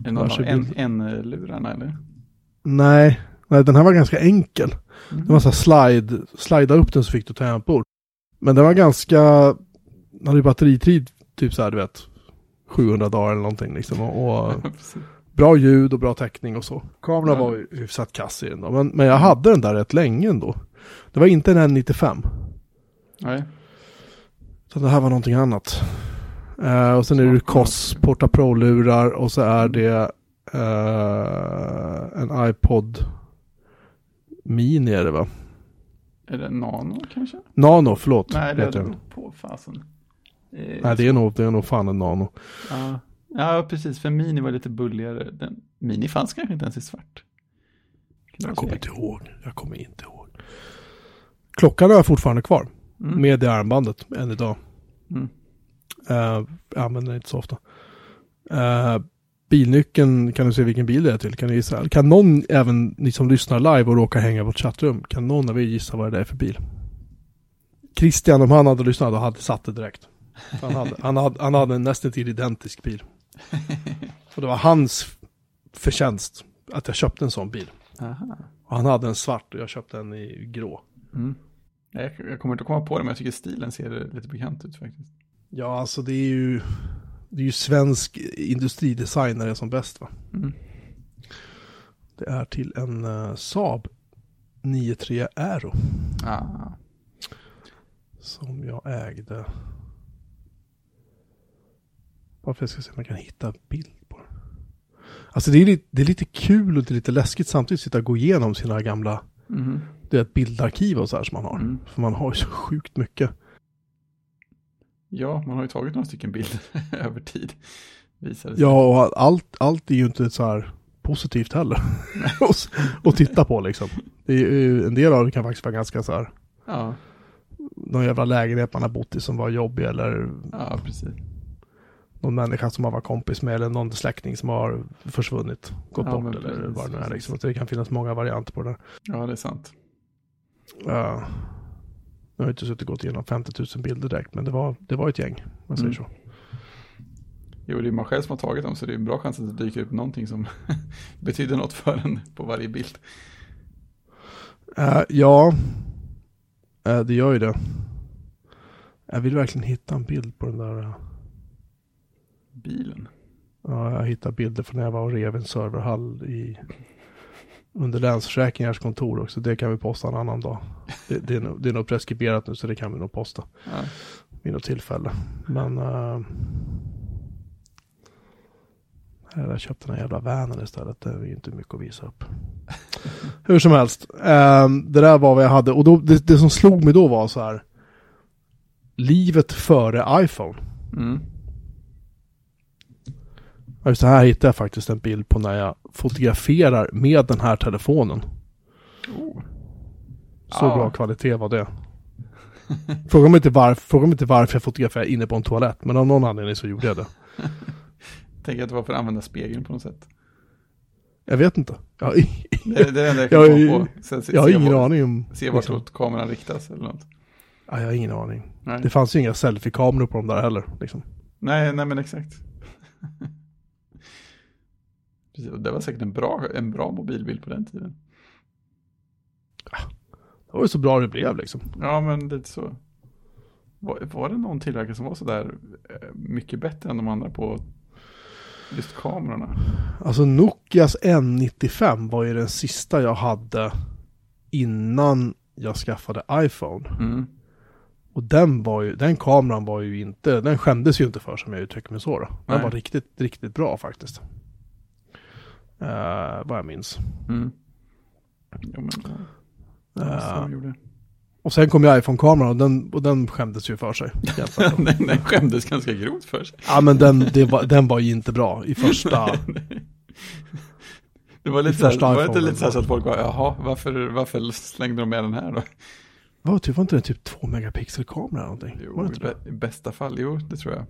är av Varsågod. en, en lurarna eller? Nej, nej, den här var ganska enkel. Mm. Det var så här slide, slida upp den så fick du tangentbord. Men den var ganska, den hade ju batteritid typ så här du vet, 700 dagar eller någonting liksom. Och, och bra ljud och bra täckning och så. Kameran Ja. var hyfsat kass i den då, men, men jag hade den där rätt länge ändå. Det var inte en N95. Nej, Så det här var någonting annat. Eh, och sen är det. KOS Porta Pro-lurar och så är det eh, en iPod Mini är det va? är det Nano kanske? Nano, förlåt. Nej, det beror den. på fasen. Eh, Nej, det är, nog, det är nog fan en Nano. Ja. ja, precis, för Mini var lite bulligare. Den, Mini fanns kanske inte ens i svart. Kan Jag kommer inte ihåg. Jag kommer inte ihåg. Klockan har jag fortfarande kvar. Mm. Med det armbandet än idag. Mm. Uh, jag använder det inte så ofta. Eh, bilnyckeln, kan du se vilken bil det är till? Kan du gissa? Kan någon, även ni som lyssnar live och råkar hänga i vårt chattrum, kan någon av er gissa vad det är för bil? Christian, om han hade lyssnat, då hade satt det direkt. Han hade, han hade, han hade en nästan till identisk bil. Och det var hans förtjänst att jag köpte en sån bil. Aha. Och han hade en svart och jag köpte en i grå. Mm. Jag, jag kommer inte komma på det, men jag tycker stilen ser lite bekant ut faktiskt. Ja, alltså det är ju, det är ju svensk industridesigner som bäst va. Mm. Det är till en uh, Saab 93 Aero Ah. som jag ägde. Varför jag ska se om jag kan hitta bild på den. Alltså det är, lite, det är lite kul och det är lite läskigt samtidigt att sitta och gå igenom sina gamla Mhm. Är ett bildarkiv och så här som man har. Mm. För man har ju så sjukt mycket. Ja, man har ju tagit några stycken bilder över tid. Visar det sig. Ja, och allt, allt är ju inte så här positivt heller. att- att titta på liksom. Det är, en del av det kan faktiskt vara ganska så här. Ja, Någon jävla lägenhet man har bott i som var jobbig eller ja precis. någon människa som man var kompis med eller någon släkting som har försvunnit, gått Ja, bort eller vad det nu är liksom. Det kan finnas många varianter på det där. Ja, det är sant. Ja. jag har inte suttit och gått igenom 50 000 bilder direkt, men det var, det var ett gäng, man säger Mm. så. Jo, det är man själv som har tagit dem, så det är en bra chans att det dyker upp någonting som betyder något för en på varje bild. Eh, ja, Eh, det gör ju det. Jag vill verkligen hitta en bild på den där. eh, Bilen. Ja, jag hittade bilder från när jag var och rev en serverhall i under Länsförsäkringars kontor också. Det kan vi posta en annan dag. Det, det, är, nog, det är nog preskriberat nu så det kan vi nog posta Ja. vid något tillfälle. Men uh, jag hade köpt den här jävla vanen istället. Det är ju inte mycket att visa upp. Hur som helst. eh, det där var vad jag hade. Och då, det, det som slog mig då var så här. Livet före iPhone. Mm. Just det här hittade jag faktiskt en bild på när jag fotograferar med den här telefonen. Oh. Så Ja. bra kvalitet var det. Fråga mig, inte varför, fråga mig inte varför jag fotograferar inne på en toalett, men av någon anledning så gjorde jag det. Tänker att det var för att använda spegeln på något sätt. Jag vet inte. Jag, Det är det är det jag kan Jag- komma på. Se, jag har ingen vart- aning om... Se vart liksom. kameran riktas eller något. Ja, jag har ingen aning. Nej, Det fanns ju inga selfie-kameror på de där heller. Liksom. nej, nej men exakt. Precis, och det var säkert en bra, en bra mobilbild på den tiden. Det var ju så bra det blev liksom. Ja, men lite så. Var, var det någon tillverkare som var sådär eh, mycket bättre än de andra på just kamerorna? Alltså Nokias N95 var ju den sista jag hade innan jag skaffade iPhone. Mm. Och den var ju, den kameran var ju inte, den skämdes ju inte för som jag uttrycker mig så då. Den Nej. var riktigt, riktigt bra faktiskt. Uh, vad jag minns. Mm. Jo, men gjorde. och sen kom ju iPhone-kameran och den, och den skämdes ju för sig. den, den skämdes ganska grovt för sig. ja men den, det var, den var ju inte bra i första. Det var lite, här, första var det lite så, så att folk var, jaha, varför, varför slängde de med den här då? Vad typ, var inte det typ 2 megapixel kamera eller någonting? Jo, i bästa fall, jo, det tror jag.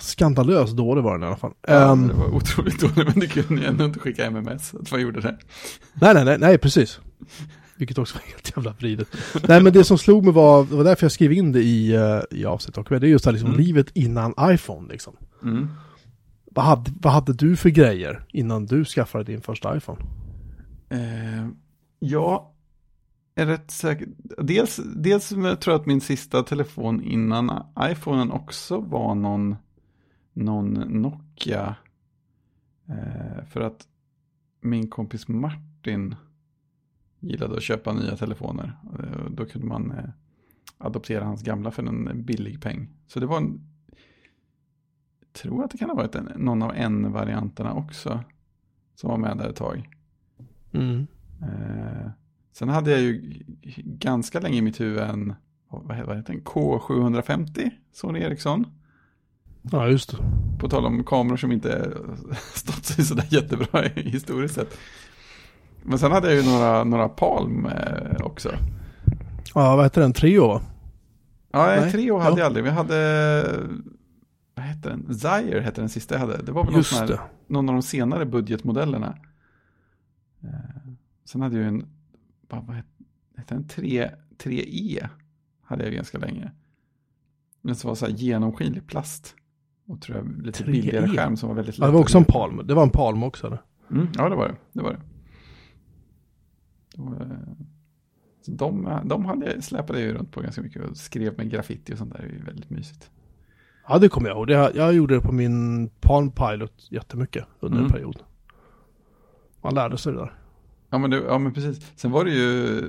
Skandalöst dålig var den i alla fall. Ja, Ehm, det var otroligt dåligt, men det kunde ju ändå inte skicka MMS, att man gjorde det. Nej, nej, nej, nej, precis. Vilket också var helt jävla vridet. nej, men det som slog mig var, det var därför jag skrev in det i, uh, i avsnittet det är just det här liksom Mm. livet innan iPhone liksom. Mm. Vad hade, vad hade du för grejer innan du skaffade din första iPhone? Eh, jag är rätt säker. Dels, dels tror jag att min sista telefon innan iPhonen också var någon, någon Nokia. Eh, för att min kompis Martin gillade att köpa nya telefoner. Eh, då kunde man eh, adoptera hans gamla för en billig peng. Så det var en, jag tror att det kan ha varit en, någon av N-varianterna också. Som var med där ett tag. Mm. Eh, sen hade jag ju ganska länge i mitt huvud en, vad heter, vad heter den, K750, Sony Ericsson. Ja, just det. På tal om kameror som inte stått sig sådär jättebra i- historiskt sett. Men sen hade jag ju några, några Palm eh, också. Ja, vad heter den? Trio va? Ja, Nej, Treo hade ja. jag aldrig. Vi hade, vad hette den? Zaire hette den sista jag hade. Det var väl någon, här, någon av de senare budgetmodellerna. Eh, sen hade jag ju en, vad, vad hette, den? 3, 3E hade jag ganska länge. Den som var så här genomskinlig plast. Och tror jag lite 3E. billigare skärm som var väldigt Ja, det var också en Palm. Det var en Palm också eller? Mm, ja, det var det. det, var det. Och, eh, så de, de hade jag, släpade jag ju runt på ganska mycket och skrev med graffiti och sånt där. Det är ju väldigt mysigt. Ja, det kommer jag ihåg. Det, jag gjorde det på min Palm Pilot jättemycket under en Mm. period. Man lärde sig det där. Ja men, det, ja men precis. Sen var det ju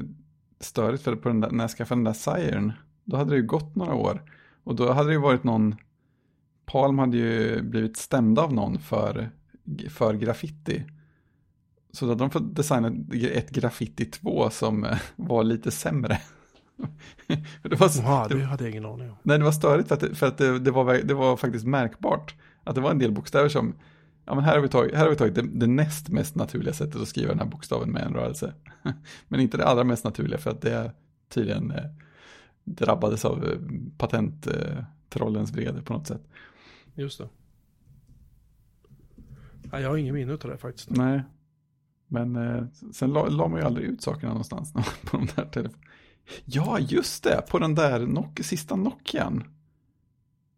störigt för på den där, när jag skaffade den där Siren, då hade det ju gått några år. Och då hade det ju varit någon, Palm hade ju blivit stämd av någon för, för graffiti. Så då hade de fått designa ett graffiti 2 som eh, var lite sämre. det var, Jaha, det, det hade jag ingen aning om. Nej, det var störigt för att, det, för att det, det, var, det var faktiskt märkbart. Att det var en del bokstäver som, ja men här har vi tagit, här har vi tagit det, det näst mest naturliga sättet att skriva den här bokstaven med en rörelse. men inte det allra mest naturliga för att det tydligen eh, drabbades av eh, patenttrollens vrede på något sätt. Just det. Nej, jag har ingen minne av det faktiskt. Nej, men eh, sen la, la man ju aldrig ut sakerna någonstans på de där telefonerna. Ja, just det, på den där Nok sista Nokian,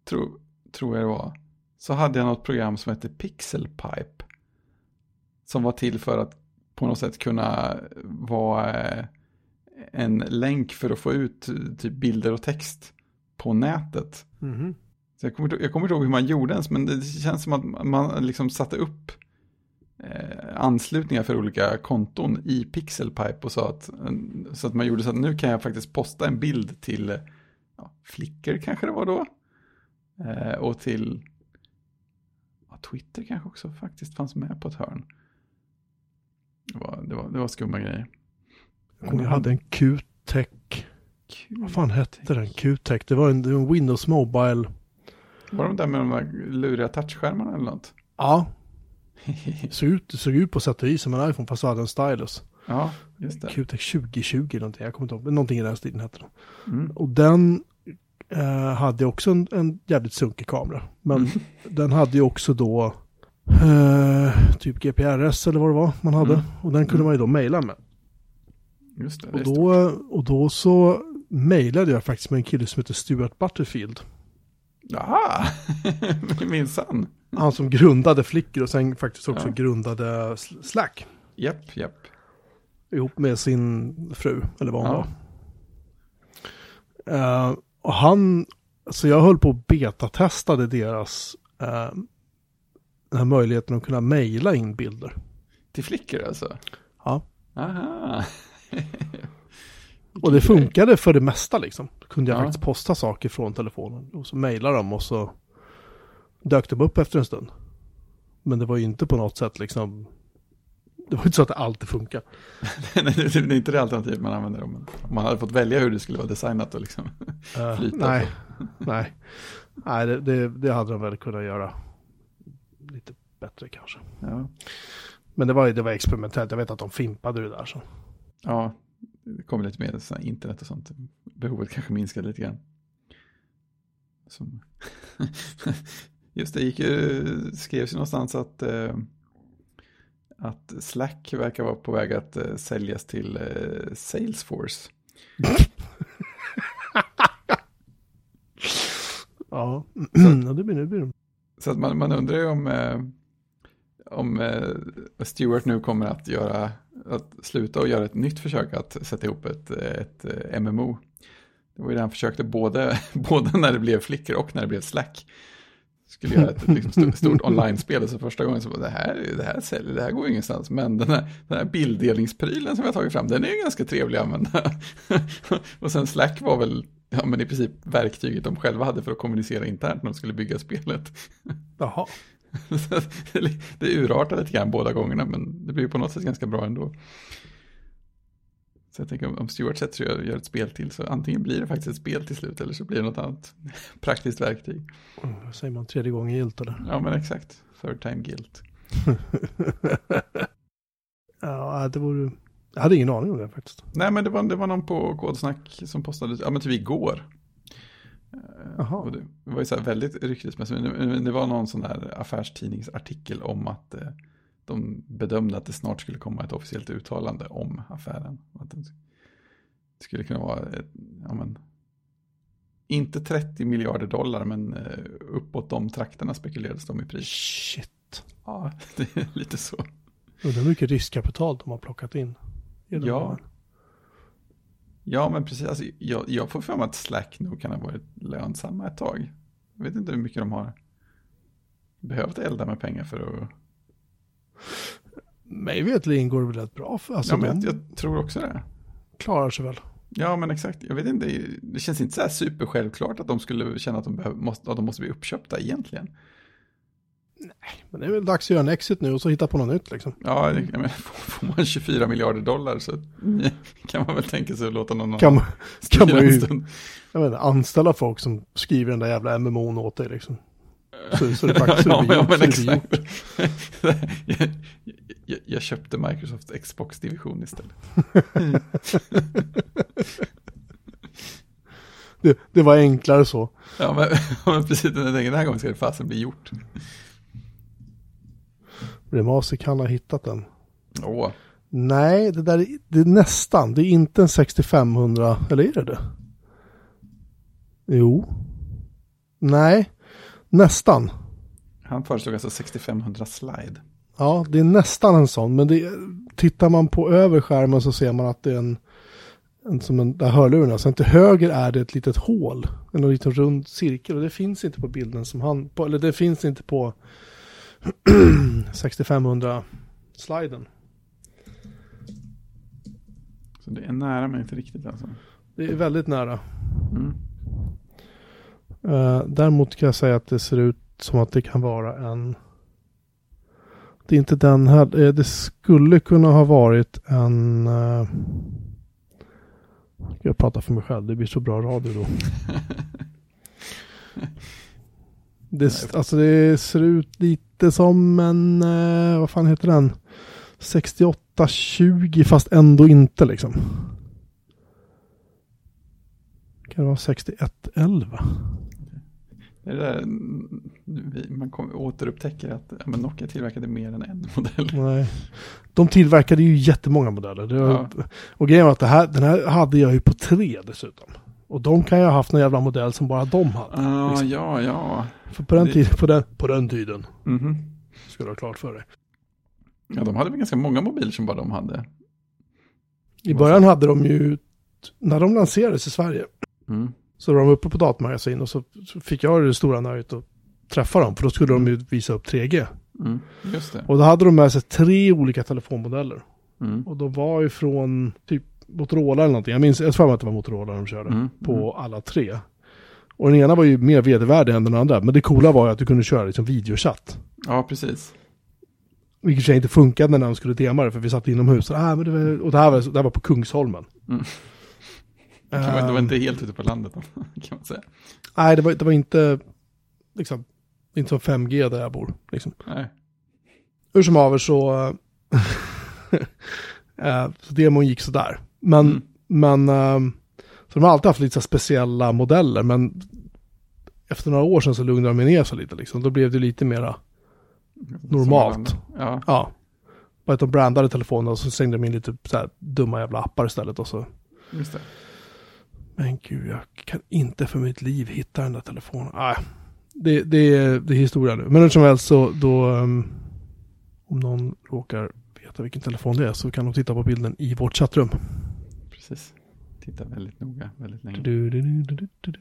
tro, tror jag det var, så hade jag något program som hette Pixelpipe. Som var till för att på något sätt kunna vara eh, en länk för att få ut eh, typ bilder och text på nätet. Mhm. Så jag, kommer, jag kommer inte ihåg hur man gjorde ens, men det känns som att man liksom satte upp eh, anslutningar för olika konton i Pixelpipe och sa att, så att man gjorde så att nu kan jag faktiskt posta en bild till eh, ja, Flickr kanske det var då. Eh, och till ja, Twitter kanske också faktiskt fanns med på ett hörn. Det var, det var, det var skumma grejer. Jag hade en Q-Tech. Vad fan hette den? Q-Tech. Det var en, det var en Windows Mobile. Var de där med de där luriga touchskärmarna eller något? Ja, såg ut, såg ut på sätt och vis som en iPhone fast hade en stylus. ja, just det. Q-Tech 2020 någonting. Jag kommer inte ihåg. Någonting i den stilen hette den. Mm. Och den eh, hade också en, en jävligt sunkig kamera. Men Mm. den hade ju också då eh, typ GPRS eller vad det var man hade. Mm. Och den kunde Mm. man ju då mejla med. Just det. Och då, och då så mejlade jag faktiskt med en kille som heter Stuart Butterfield. Jaha, minsann. Han som grundade Flickr och sen faktiskt också Ja. grundade Sl- Slack. Japp, japp. Ihop med sin fru, eller vad hon Ja. var. Eh, och han, så jag höll på och betatestade deras, eh, den här möjligheten att kunna mejla in bilder. Till flickor alltså? Ja. Aha. Och det funkade för det mesta liksom. Då kunde jag Ja. faktiskt posta saker från telefonen. Och så mejlade de och så dök de upp efter en stund. Men det var ju inte på något sätt liksom. Det var ju inte så att det alltid funkar. Nej, det är inte det alternativ man använder om man hade fått välja hur det skulle vara designat och liksom flyta. nej, nej. Nej, det, det, det hade de väl kunnat göra lite bättre kanske. Ja. Men det var, det var experimentellt. Jag vet att de fimpade det där. Så. ja, det kommer lite mer så internet och sånt. Behovet kanske minskade lite grann. Som... Just det, gick ju, skrevs ju någonstans att, eh, att Slack verkar vara på väg att eh, säljas till eh, Salesforce. Ja, ja det blir det. Så att man, man undrar ju om, om Stewart nu kommer att göra, att sluta och göra ett nytt försök att sätta ihop ett, ett, eh, MMO. Det var ju det han försökte både, både när det blev Flickr och när det blev Slack. Skulle göra ett liksom, stort, stort online-spel, och så första gången så var det här, det här säljer, det här går ju ingenstans. Men den här, den här bilddelningsprylen som jag har tagit fram, den är ju ganska trevlig att använda. och sen Slack var väl, ja men i princip verktyget de själva hade för att kommunicera internt när de skulle bygga spelet. Jaha. Det urartade lite grann båda gångerna, men det blir på något sätt ganska bra ändå. Så jag tänker om- Stuart sätter sig och gör ett spel till, så antingen blir det faktiskt ett spel till slut, eller så blir det något annat praktiskt verktyg. Vad säger man? Tredje gången gilt eller? Ja, men exakt. Third time guilt. ja, det vore... Jag hade ingen aning om det faktiskt. Nej, men det var, det var någon på Kodsnack som postade, ja men typ igår. Eh. Och det var ju så här väldigt ryktesmässigt, men det- var någon sån där affärstidningsartikel om att eh, de bedömde att det snart skulle komma ett officiellt uttalande om affären. Att det skulle kunna vara, ett, ja men, inte 30 miljarder dollar, men eh, uppåt de trakterna spekulerades de i pris. Shit. Ja, det är lite så. Undrar hur mycket riskkapital de har plockat in. Ja. här. Ja, men precis. Alltså, jag, jag får för mig att Slack nog kan ha varit lönsamma ett tag. Jag vet inte hur mycket de har behövt elda med pengar för att... Mig vetligen går det väl rätt bra. För, alltså ja, men jag, jag tror också det. klarar sig väl. Ja, men exakt. Jag vet inte. Det känns inte så här supersjälvklart att de skulle känna att de, behöver, måste, att de måste bli uppköpta egentligen. Men det är väl dags att göra en exit nu och så hitta på något nytt liksom. Ja, menar, får man 24 miljarder dollar så kan man väl tänka sig att låta någon Kan, man- kan man ju jag inte, anställa folk som skriver den där jävla MMO'n åt dig liksom. Så, så det faktiskt ja, ja, gjort, men exakt. jag, jag, jag köpte Microsofts Xbox-division istället. Det, det var enklare så. Ja, men, men precis. Den, den här gången ska det fasen bli gjort. Remasi kan ha hittat den. Åh, Nej, det där är, det är nästan. Det är inte en 6500, eller är det det? Jo. Nej, nästan. han föreslog alltså 6500 slide. Ja, det är nästan en sån. Men det, tittar man på över skärmen så ser man att det är en, en som en, där hörlurarna. Sen till höger är det ett litet hål. En liten rund cirkel. Och det finns inte på bilden som han, på, eller det finns inte på 6500 sliden. Så det är nära men inte riktigt alltså. Det är väldigt nära. Mm. Uh, däremot kan jag säga att det ser ut som att det kan vara en... Det är inte den här. eh, Det skulle kunna ha varit en... Uh, jag pratar för mig själv. Det blir så bra radio då. Det, alltså det ser ut lite som en... eh, vad fan heter den? 6820 fast ändå inte liksom. Kan det vara 6111? Det är det där, mm, vi- man kom, återupptäcker att ja, men Nokia tillverkade mer än en modell. Nej. De tillverkade ju jättemånga modeller. Var, Ja. Och grejen var att det här, den här hade jag ju på tre dessutom. Och de kan ju ha haft någon jävla modell som bara de hade. Ah, liksom. ja, ja. För på den, Det- tiden, på, den, på den tiden, Mhm. ska du ha klart för dig. Ja, de hade väl ganska många mobiler som bara de hade. I början hade de ju, när de lanserades i Sverige, Mm. så var de uppe på datamagasin och så fick jag det stora nöjet att träffa dem. För då skulle de ju visa upp 3G. Mm. Just det. Och då hade de med sig tre olika telefonmodeller. Mm. Och de var ju från typ Motorola eller någonting. Jag minns, jag tror att det var Motorola de körde. Mm. På alla tre. Och den ena var ju mer vedervärdig än den andra. Men det coola var ju att du kunde köra liksom videochatt. Ja, precis. Vilket i sig inte funkade när de skulle dema det. För vi satt inomhus. Ah, men det var, och det här, var, det här var på Kungsholmen. Mm. Det var, det var Ehm, inte helt ute på landet kan man säga. Nej, det var, det var inte liksom, inte som 5G där jag bor. Liksom. Nej. Hur som haver så, eh, så demon gick sådär. Men, Mm. men eh, så de har alltid haft lite speciella modeller. Men efter några år sedan så lugnade de ner sig lite. Liksom. Då blev det lite mera, Normalt. Ja, ja. Bara att de brandade telefonen och så slängde de in lite så här dumma jävla appar istället. Och så. just det. Men gud, jag kan inte för mitt liv hitta den där telefonen. Nej, det, det, är, det är historia nu. Men hur som helst så då, um, om någon råkar veta vilken telefon det är så kan de titta på bilden i vårt chattrum. Precis. Titta väldigt noga, väldigt länge. Du, du, du.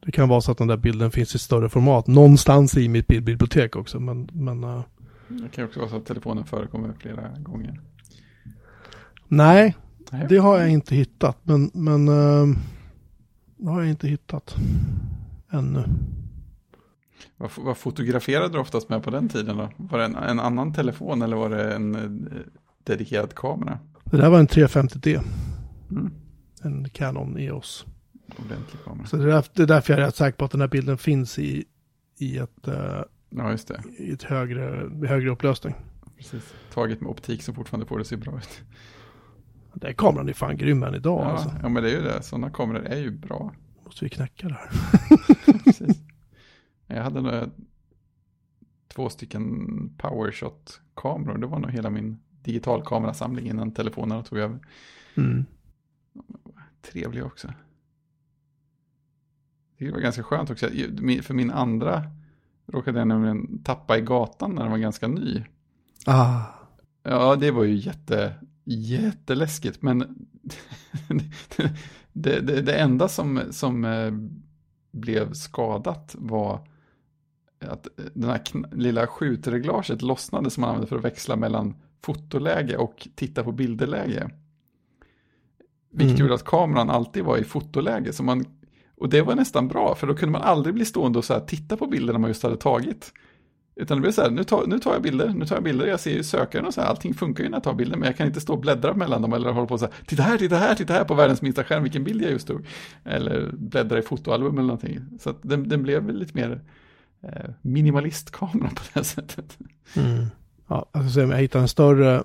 Det kan vara så att den där bilden finns i större format någonstans i mitt bildbibliotek också. Men, men uh, Det kan också vara så att telefonen förekommer flera gånger. nej, Nej. det har jag inte hittat. Men, men uh, det har jag inte hittat ännu. Vad, vad fotograferade du oftast med på den tiden då? Var det en, en annan telefon eller var det en eh, dedikerad kamera? Det där var en 350D. Mm. En Canon EOS. Ordentlig kamera. Så det är, därför, det är därför jag är rätt säker på att den här bilden finns i, i, ett, eh, Ja, just det. i ett högre, högre upplösning. Precis. Taget med optik som fortfarande får det se bra ut. Den kameran är fan grym än idag Ja, alltså. ja, men det är ju det. Sådana kameror är ju bra. Måste vi knäcka det här. Precis. Jag hade några, två stycken powershot-kameror. Det var nog hela min digitalkamerasamling innan telefonerna tog över. Mm. Trevliga också. Det var ganska skönt också. För min andra råkade jag nämligen tappa i gatan när den var ganska ny. Ah. Ja, det var ju jätte, jätteläskigt. Men det, det, det enda som, som eh, blev skadat var att den här lilla skjutreglaget lossnade som man använde för att växla mellan fotoläge och titta på bilderläge. Vilket Mm. gjorde att kameran alltid var i fotoläge. Så man, och det var nästan bra, för då kunde man aldrig bli stående och så titta på bilderna man just hade tagit. Utan det blev så här, nu tar, nu tar jag bilder, nu tar jag bilder, jag ser ju sökaren och så här, allting funkar ju när jag tar bilder, men jag kan inte stå och bläddra mellan dem eller hålla på så här, titta här, titta här, titta här på världens minsta skärm, vilken bild jag just tog. Eller bläddra i fotoalbum eller någonting. Så den, den blev väl lite mer eh, minimalistkamera på det här sättet. Mm. Ja, jag ska se om jag hittar en större,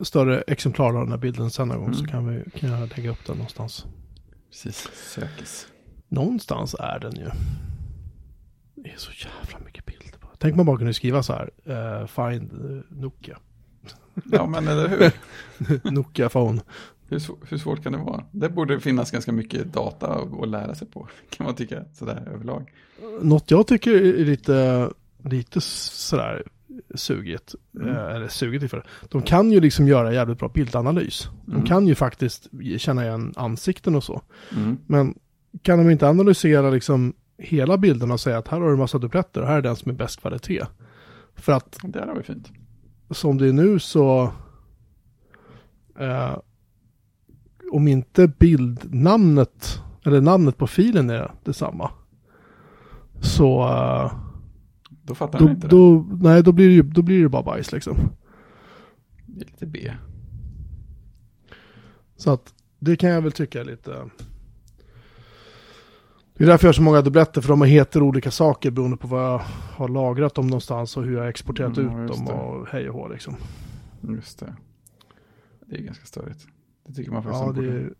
större exemplar av den här bilden sen någon gång Mm. så kan, vi, kan jag lägga upp den någonstans. Precis, sökes. Någonstans är den ju. Det är så jävla mycket bilder på. Tänk man bara kunde skriva så här. eh, find eh, Nokia. Ja, men eller hur? Nokia phone. Hur, sv- hur svårt kan det vara? Det borde finnas ganska mycket data att att lära sig på, kan man tycka, sådär överlag. Något jag tycker är lite, lite sådär sugigt. Mm. eh, Eller sugigt är för. De kan ju liksom göra jävligt bra bildanalys. De Mm. kan ju faktiskt känna igen ansikten och så. Mm. Men kan de inte analysera liksom hela bilden och säga att här har du massa dupletter och här är den som är bäst kvalitet. För att Det här var ju fint. som det är nu så eh, om inte bildnamnet eller namnet på filen är detsamma så eh, Då fattar då, man inte det. då, nej, då, blir det, ju- då blir det bara bajs liksom. Det är lite B. Så att det kan jag väl tycka är lite... Det är därför jag har så många dubbletter, för de heter olika saker beroende på vad jag har lagrat dem någonstans och hur jag har exporterat Mm, ut dem det. och hej och hå liksom. Just det. Det är ganska störigt. Det tycker man faktiskt Ja, det är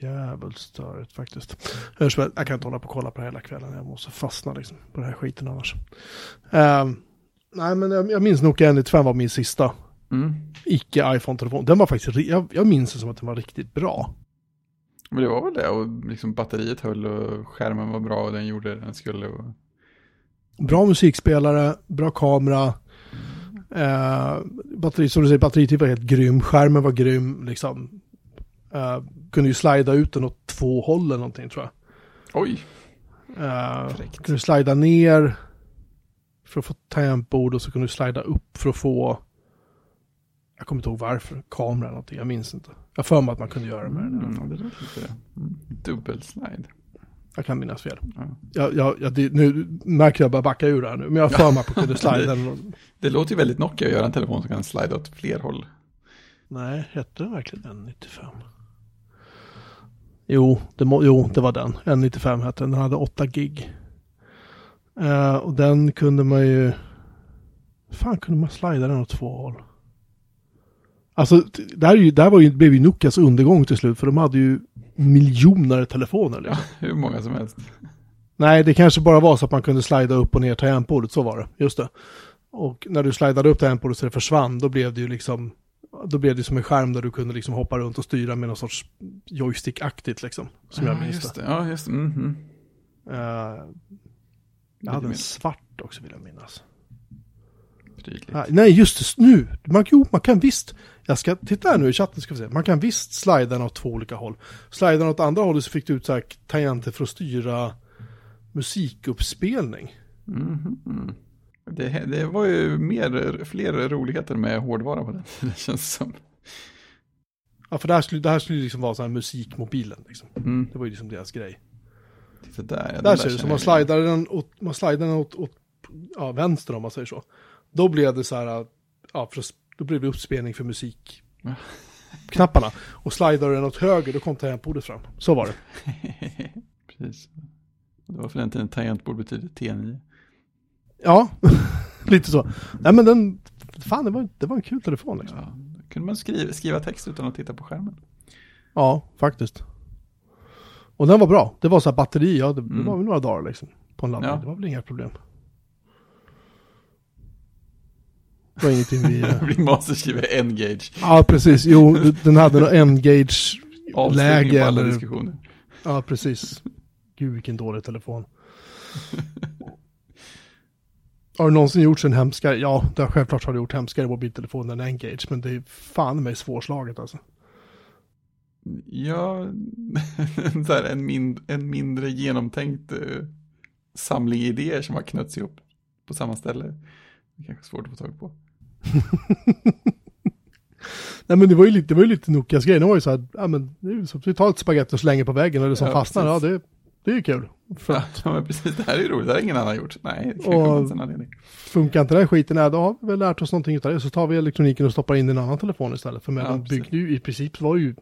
jävligt störigt faktiskt. Jag kan inte hålla på och kolla på det hela kvällen. Jag måste fastna liksom på den här skiten annars. Ehm, nej, men jag, jag minns Nokia N95 var min sista Mm. icke-iPhone-telefon. Den var faktiskt, jag, jag minns det som att den var riktigt bra. Men det var väl det, och liksom batteriet höll och skärmen var bra och den gjorde det den skulle. Och... Bra musikspelare, bra kamera. Eh, batteri, som du säger, batteritid var helt grym. Skärmen var grym, liksom. Eh, kunde ju slida ut den åt två håll eller någonting tror jag. Oj, Fräckt. kunde slida ner för att få tangentbord och så kunde du slida upp för att få, jag kommer inte ihåg varför, kamera eller någonting, jag minns inte. Jag för mig att man kunde göra det med den. mm, det låter lite mm. dubbelslide. Jag kan minnas fel. Ja. Jag, jag, jag, det, nu märker jag bara backa ur det här nu, men jag har för mig att man kunde slida och- Det låter ju väldigt Nokia att göra en telefon som kan slida åt fler håll. Nej, hette den verkligen N95? Jo, det, må, jo, det var den. N95 hette den. Den hade 8 gig. Eh, och den kunde man ju... fan kunde man slida den åt två håll? Alltså, det här, var ju, blev ju Nokias undergång till slut. För de hade ju miljoner telefoner. Ja, Liksom. hur många som helst. Nej, det kanske bara var så att man kunde slida upp och ner tangentbordet. Så var det. Just det. Och när du slidade upp tangentbordet så det försvann, då blev det ju liksom då blev det som en skärm där du kunde liksom hoppa runt och styra med någon sorts joystick-aktigt liksom. Som jag ja, minns just det. Ja, just det. Mhm. Eh, jag Lite hade en svart också vill jag minnas. Ah, nej, just det. Nu. Man, jo, man kan visst. Jag ska titta här nu i chatten ska vi se. Man kan visst slida den åt två olika håll. Slida den åt andra hållet så fick du ut så här tangenter för att styra musikuppspelning. Mhm. Det, det var ju mer, fler roligheter med hårdvara på den tiden känns som. Ja, för det här skulle, det här skulle liksom vara så här musikmobilen liksom. Mm. Det var ju liksom deras grej. Titta där. ja, den Där ser du, så man slidar den åt, man slidar den åt, åt ja, vänster om man säger så. Då blev det så här, ja, för, då blev det uppspelning för musik. Ja. Knapparna. Och slidar du den åt höger, då kom tangentbordet fram. Så var det. Precis. Det var för den tiden tangentbord betyder T9. Ja, lite så. Nej men den, fan det var, det var en kul telefon liksom. Ja, kunde man skriva, skriva text utan att titta på skärmen. Ja, faktiskt. Och den var bra. Det var så här batteri, ja det, det Mm. var väl några dagar liksom. På en laddning, Ja. det var väl inga problem. Det var ingenting vi... eh, Ringmaster skriver N-gage. Ja, precis. Jo, den hade engage Avstängning läge på alla diskussioner. Ja, precis. Gud, vilken dålig telefon. Har du någonsin gjort en hemskare? Ja, det har självklart har du gjort hemskare mobiltelefon än Engage, men det är fan mig svårslaget alltså. Ja, här, en, mind, en mindre genomtänkt eh, samling idéer som har knötts ihop på samma ställe. Det är kanske svårt att få tag på. Nej men det var ju lite, det var ju lite Nokias grej. Det var ju så här, ja men det är ju så, vi tar ett spagetti och slänger på väggen och det som Ja, fastnar, ja precis. det, det är ju kul. För Ja, att men precis, det här är ju roligt, det har ingen annan gjort. Nej, det kanske Och- en anledning. funkar inte den skiten, nej, då har vi väl lärt oss någonting utav det. Så tar vi elektroniken och stoppar in en annan telefon istället. För med Ja, byggde ju, i princip var ju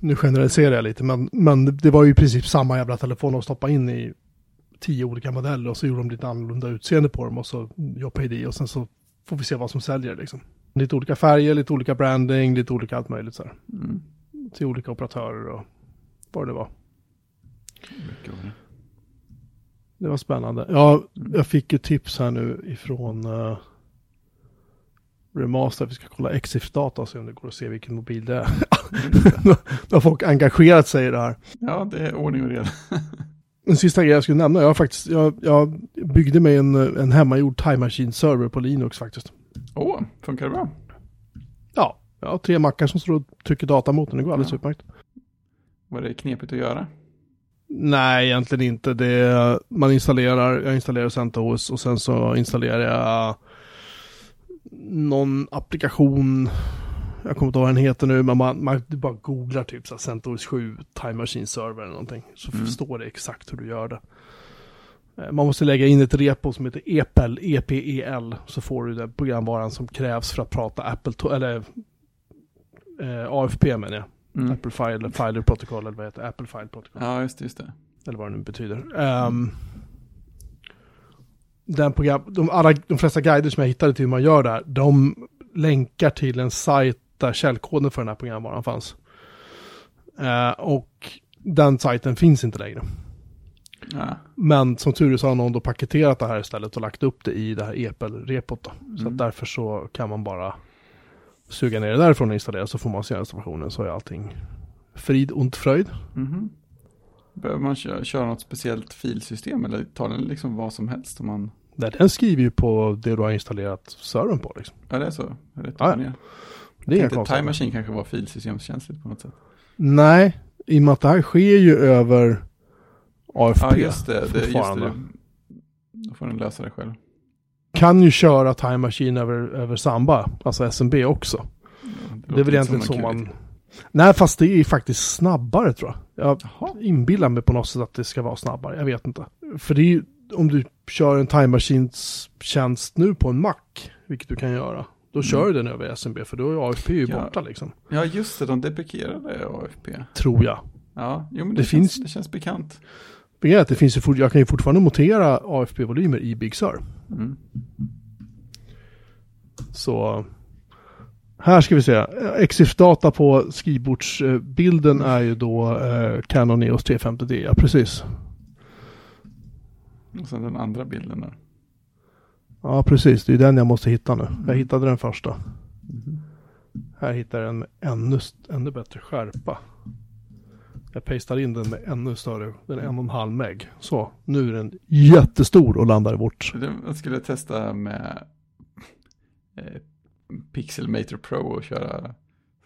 nu generaliserar jag lite, men, men det var ju i princip samma jävla telefon att stoppa in i tio olika modeller och så gjorde de lite annorlunda utseende på dem och så jag pay det och sen så får vi se vad som säljer liksom. Lite olika färger, lite olika branding, lite olika allt möjligt så här. Mm. Till olika operatörer och vad det var. Var det. Det var spännande. Ja, jag fick ju tips här nu ifrån uh, Remaster. Vi ska kolla Exif-data och se om det går att se vilken mobil det är. Då har folk engagerat sig i det här. Ja, det är ordning och reda. En sista grej jag skulle nämna. Jag, faktiskt, jag, jag byggde mig en, en hemmagjord Time Machine-server på Linux faktiskt. Åh, funkar det bra? Ja, jag har tre mackar som står och trycker data mot den. Det går alldeles Ja. utmärkt. Var det knepigt att göra? Nej, egentligen inte. Det man installerar, jag installerar CentOS och sen så installerar jag någon applikation. Jag kommer inte ihåg vad den heter nu, men man, man du bara googlar typ så här, CentOS 7 Time Machine Server eller någonting. Så Mm. förstår det exakt hur du gör det. Eh, Man måste lägga in ett repo som heter EPEL, EPEL, så får du den programvaran som krävs för att prata Apple, eller eh, AFP menar jag. Mm. Apple File, Filer Protocol eller vad heter? Apple File Protocol. Ja, just det, just det. Eller vad det nu betyder. Ehm, den program, de, alla, de flesta guider som jag hittade till hur man gör det här, de länkar till en sajt där källkoden för den här programvaran fanns. Eh, och den sajten finns inte längre. Ja. Men som tur är så har någon då paketerat det här istället och lagt upp det i det här. Då. Så Mm. att därför så kan man bara suga ner det därifrån och installera så får man se installationen så är allting frid och fröjd. Mhm. Behöver man köra, köra något speciellt filsystem eller tar den liksom vad som helst om man... Nej, Den skriver ju på det du har installerat servern på liksom. Ja, det är så? Är det Ja, ja. Det är Tänkte Time. Machine kanske var filsystemskänsligt på något sätt. Nej, i och med att det här sker ju över AFP Ja, just det. det, just det. Då får den lösa det själv. Kan ju köra Time Machine över, över Samba, alltså SMB också. Ja, Det är väl egentligen så man... Nej, fast det är faktiskt snabbare tror jag. Jag Jaha. inbillar mig på något sätt att det ska vara snabbare. Jag vet inte. För det är ju, om du kör en Time Machines tjänst nu på en Mac, vilket du kan göra, då kör du den över SMB, för då är AFP ju Mm. Ja. borta liksom. Ja, just det. De deprekerade AFP. Tror jag. Ja, jo, men Det det, känns, finns- det känns bekant. Är att det finns ju fort, jag kan ju fortfarande montera AFP-volymer i Big Sur. Mm. Så här ska vi se. Exif-data på skrivbordsbilden är ju då eh, Canon EOS 350D. Ja, precis. Och sen den andra bilden där. Ja, precis. Det är den jag måste hitta nu. Jag hittade den första. Mhm. Här hittar jag med ännu, ännu bättre skärpa. Jag pastar in den med ännu större. Den är en och en halv meg. Så, nu är den jättestor och landar i vårt. Jag skulle testa med eh, Pixelmator Pro och köra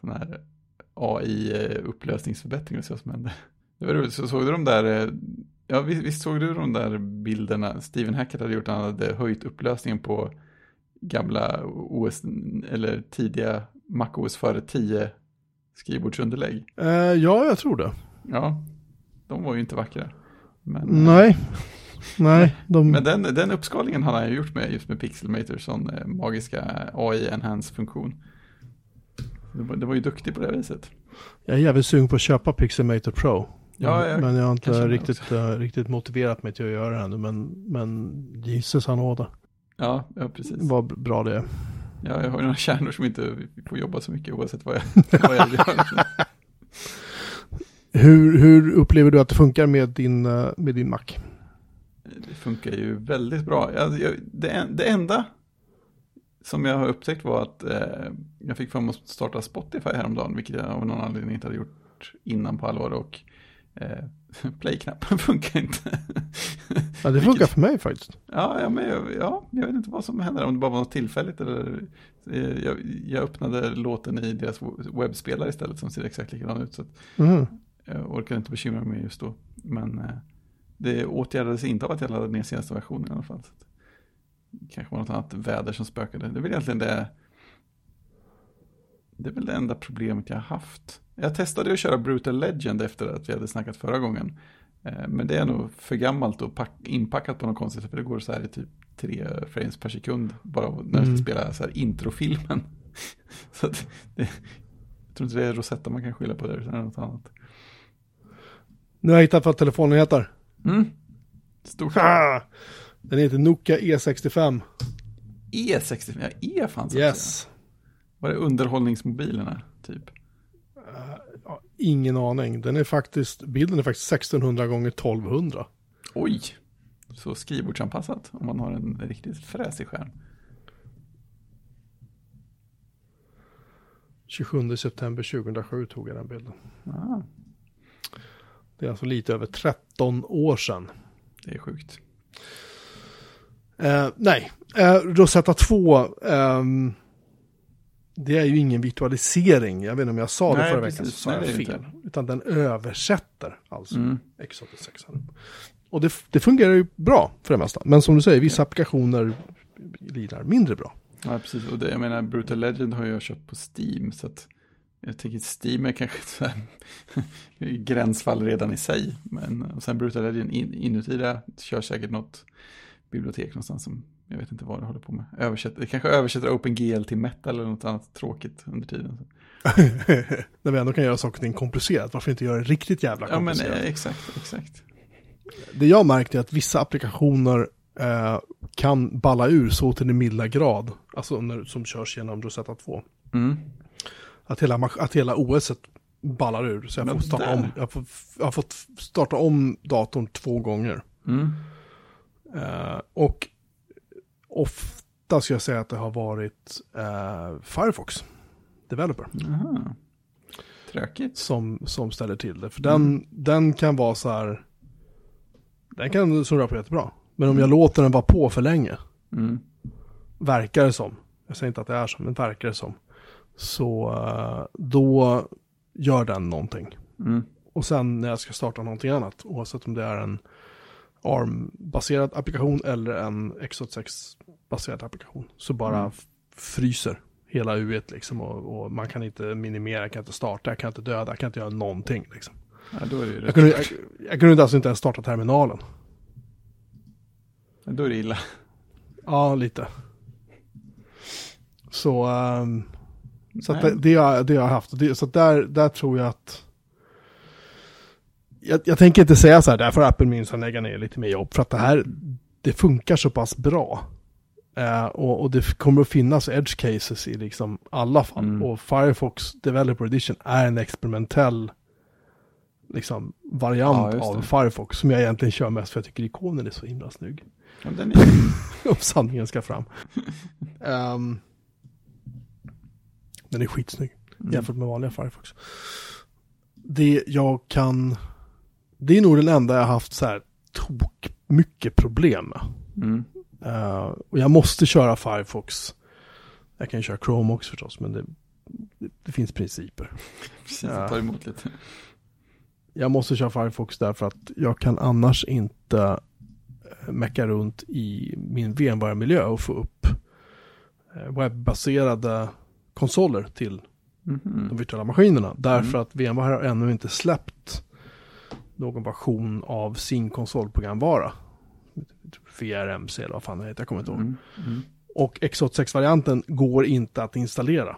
sån här AI-upplösningsförbättring och se vad som händer. Det var roligt, så såg du de där, eh, ja visst, visst såg du de där bilderna Steven Hackett hade gjort, han hade höjt upplösningen på gamla OS, eller tidiga MacOS före 10 skrivbordsunderlägg. Eh, ja, jag tror det. Ja, de var ju inte vackra. Men, eh, Nej. Nej, de... Men den, den uppskalningen hade han ju gjort med just med Pixelmator, sån eh, magiska AI-enhance-funktion. Det var, det var ju duktig på det viset. Jag är jävligt sugen på att köpa Pixelmator Pro. Ja, jag men jag har inte riktigt, eh, riktigt motiverat mig till att göra det ännu. Men, men Jesus han nåde. Ja, ja precis. Vad bra det är. Ja, jag har ju några kärnor som inte får jobba så mycket oavsett vad jag, vad jag gör. Hur, hur upplever du att det funkar med din, eh, med din Mac? Det funkar ju väldigt bra. Jag, jag, det, det enda som jag har upptäckt var att eh, jag fick för mig att starta Spotify häromdagen, vilket jag av någon anledning inte hade gjort innan på allvar. Och eh, play-knappen funkar inte. Ja, det funkar för mig faktiskt. Ja, ja, men jag, ja, jag vet inte vad som händer, om det bara var något tillfälligt eller eh, jag, öppnade låten i deras webbspelare istället som ser exakt likadan ut. Så att Mhm. Jag orkade inte bekymra mig just då. Men eh, det åtgärdades inte av att jag laddade ner senaste versionen i alla fall. Kanske var något annat väder som spökade. Det är väl egentligen det. Det är väl det enda problemet jag har haft. Jag testade att köra Brutal Legend efter att vi hade snackat förra gången. Eh, Men det är nog för gammalt och pack, inpackat på något konstigt sätt. För det går så här i typ tre frames per sekund. Bara när jag Mm. ska spela så här introfilmen. så att det, jag tror inte det är Rosetta man kan skylla på det. Utan något annat. Nu har jag hittat vad telefonen heter. Mm. Stort. Ah! Den heter Nokia E E65. E65, ja E fanns också. Yes. Var det underhållningsmobilerna typ? Ja, ingen aning. Den är faktiskt, bilden är faktiskt 1600 gånger 1200. Oj, så skrivbordsanpassat om man har en riktigt fräsig skärm. 27 september 2007 tog jag den bilden. Ah, Det är alltså lite över 13 år sedan. det är sjukt. Eh, nej, eh, Rosetta 2. ehm, det är ju ingen virtualisering. Jag vet inte om jag sa det Nej, förra veckan. Så sa Nej, jag fel. Utan den översätter alltså Mm. X86. Och det, det fungerar ju bra för det mesta. Men som du säger, vissa applikationer lirar mindre bra. Ja, precis. Och det, jag menar, Brutal Legend har jag köpt på Steam. Så att jag tycker Steam är kanske ett så här gränsfall redan i sig. Men och sen Brutal Legend in, inuti det kör säkert något bibliotek någonstans som jag vet inte vad det håller på med. Översätter, det kanske översätter OpenGL till metal eller något annat tråkigt under tiden. När vi ändå kan göra saker och ting komplicerat, varför inte göra det riktigt jävla Ja, men komplicerat? eh, exakt, exakt. Det jag märkte är att vissa applikationer eh, kan balla ur så till den milda grad, alltså när, som körs genom Rosetta 2. Mm. Att hela, att hela OS ballar ur. Så jag får starta om. Jag, får, jag har fått starta om datorn två gånger. Mm. Eh, och ofta ska jag säga att det har varit eh, Firefox Developer Aha. Tråkigt. som, som ställer till det. För den, den kan vara så här, den kan surra på jättebra. Men om jag låter den vara på för länge, Mm. verkar det som, jag säger inte att det är så, men verkar det som, så eh, då gör den någonting. Mm. Och sen när jag ska starta någonting annat, oavsett om det är en ARM-baserad applikation eller en x86-baserad applikation, så bara Mm. fryser hela U1 liksom och, och man kan inte minimera, jag kan inte starta, jag kan inte döda, jag kan inte göra någonting liksom. Ja, Jag kunde, jag, jag kunde alltså inte ens starta terminalen. Då är det illa. Ja, lite. Så, ehm, så det, det, har, det har jag haft. Det, så där, där tror jag att... Jag, jag tänker inte säga så här, där får Apple minsann lägga ner lite mer jobb. För att det här, det funkar så pass bra. Eh, och, och det kommer att finnas edge cases i liksom alla fall. Mm. Och Firefox Developer Edition är en experimentell liksom, variant Ja, av. Firefox. Som jag egentligen kör mest för jag tycker ikonen är så himla snygg. Ja, är... om sanningen ska fram. Ehm, den är skitsnygg Mm. jämfört med vanliga Firefox. Det jag kan, det är nog den enda jag har haft så här tok mycket problem med. Mm. Eh, och jag måste köra Firefox. Jag kan köra Chrome också förstås, men det, det, det finns principer. Precis, tar emot lite. Jag måste köra Firefox därför att jag kan annars inte eh, mecka runt i min VMware-miljö och få upp eh, webbaserade konsoler till de Mhm. virtuella maskinerna. Därför Mm. att VMware har ännu inte släppt någon version av sin konsolprogramvara. VRMC eller vad fan det heter, jag kommer inte ihåg. Mm. Mm. Och X86-varianten går inte att installera.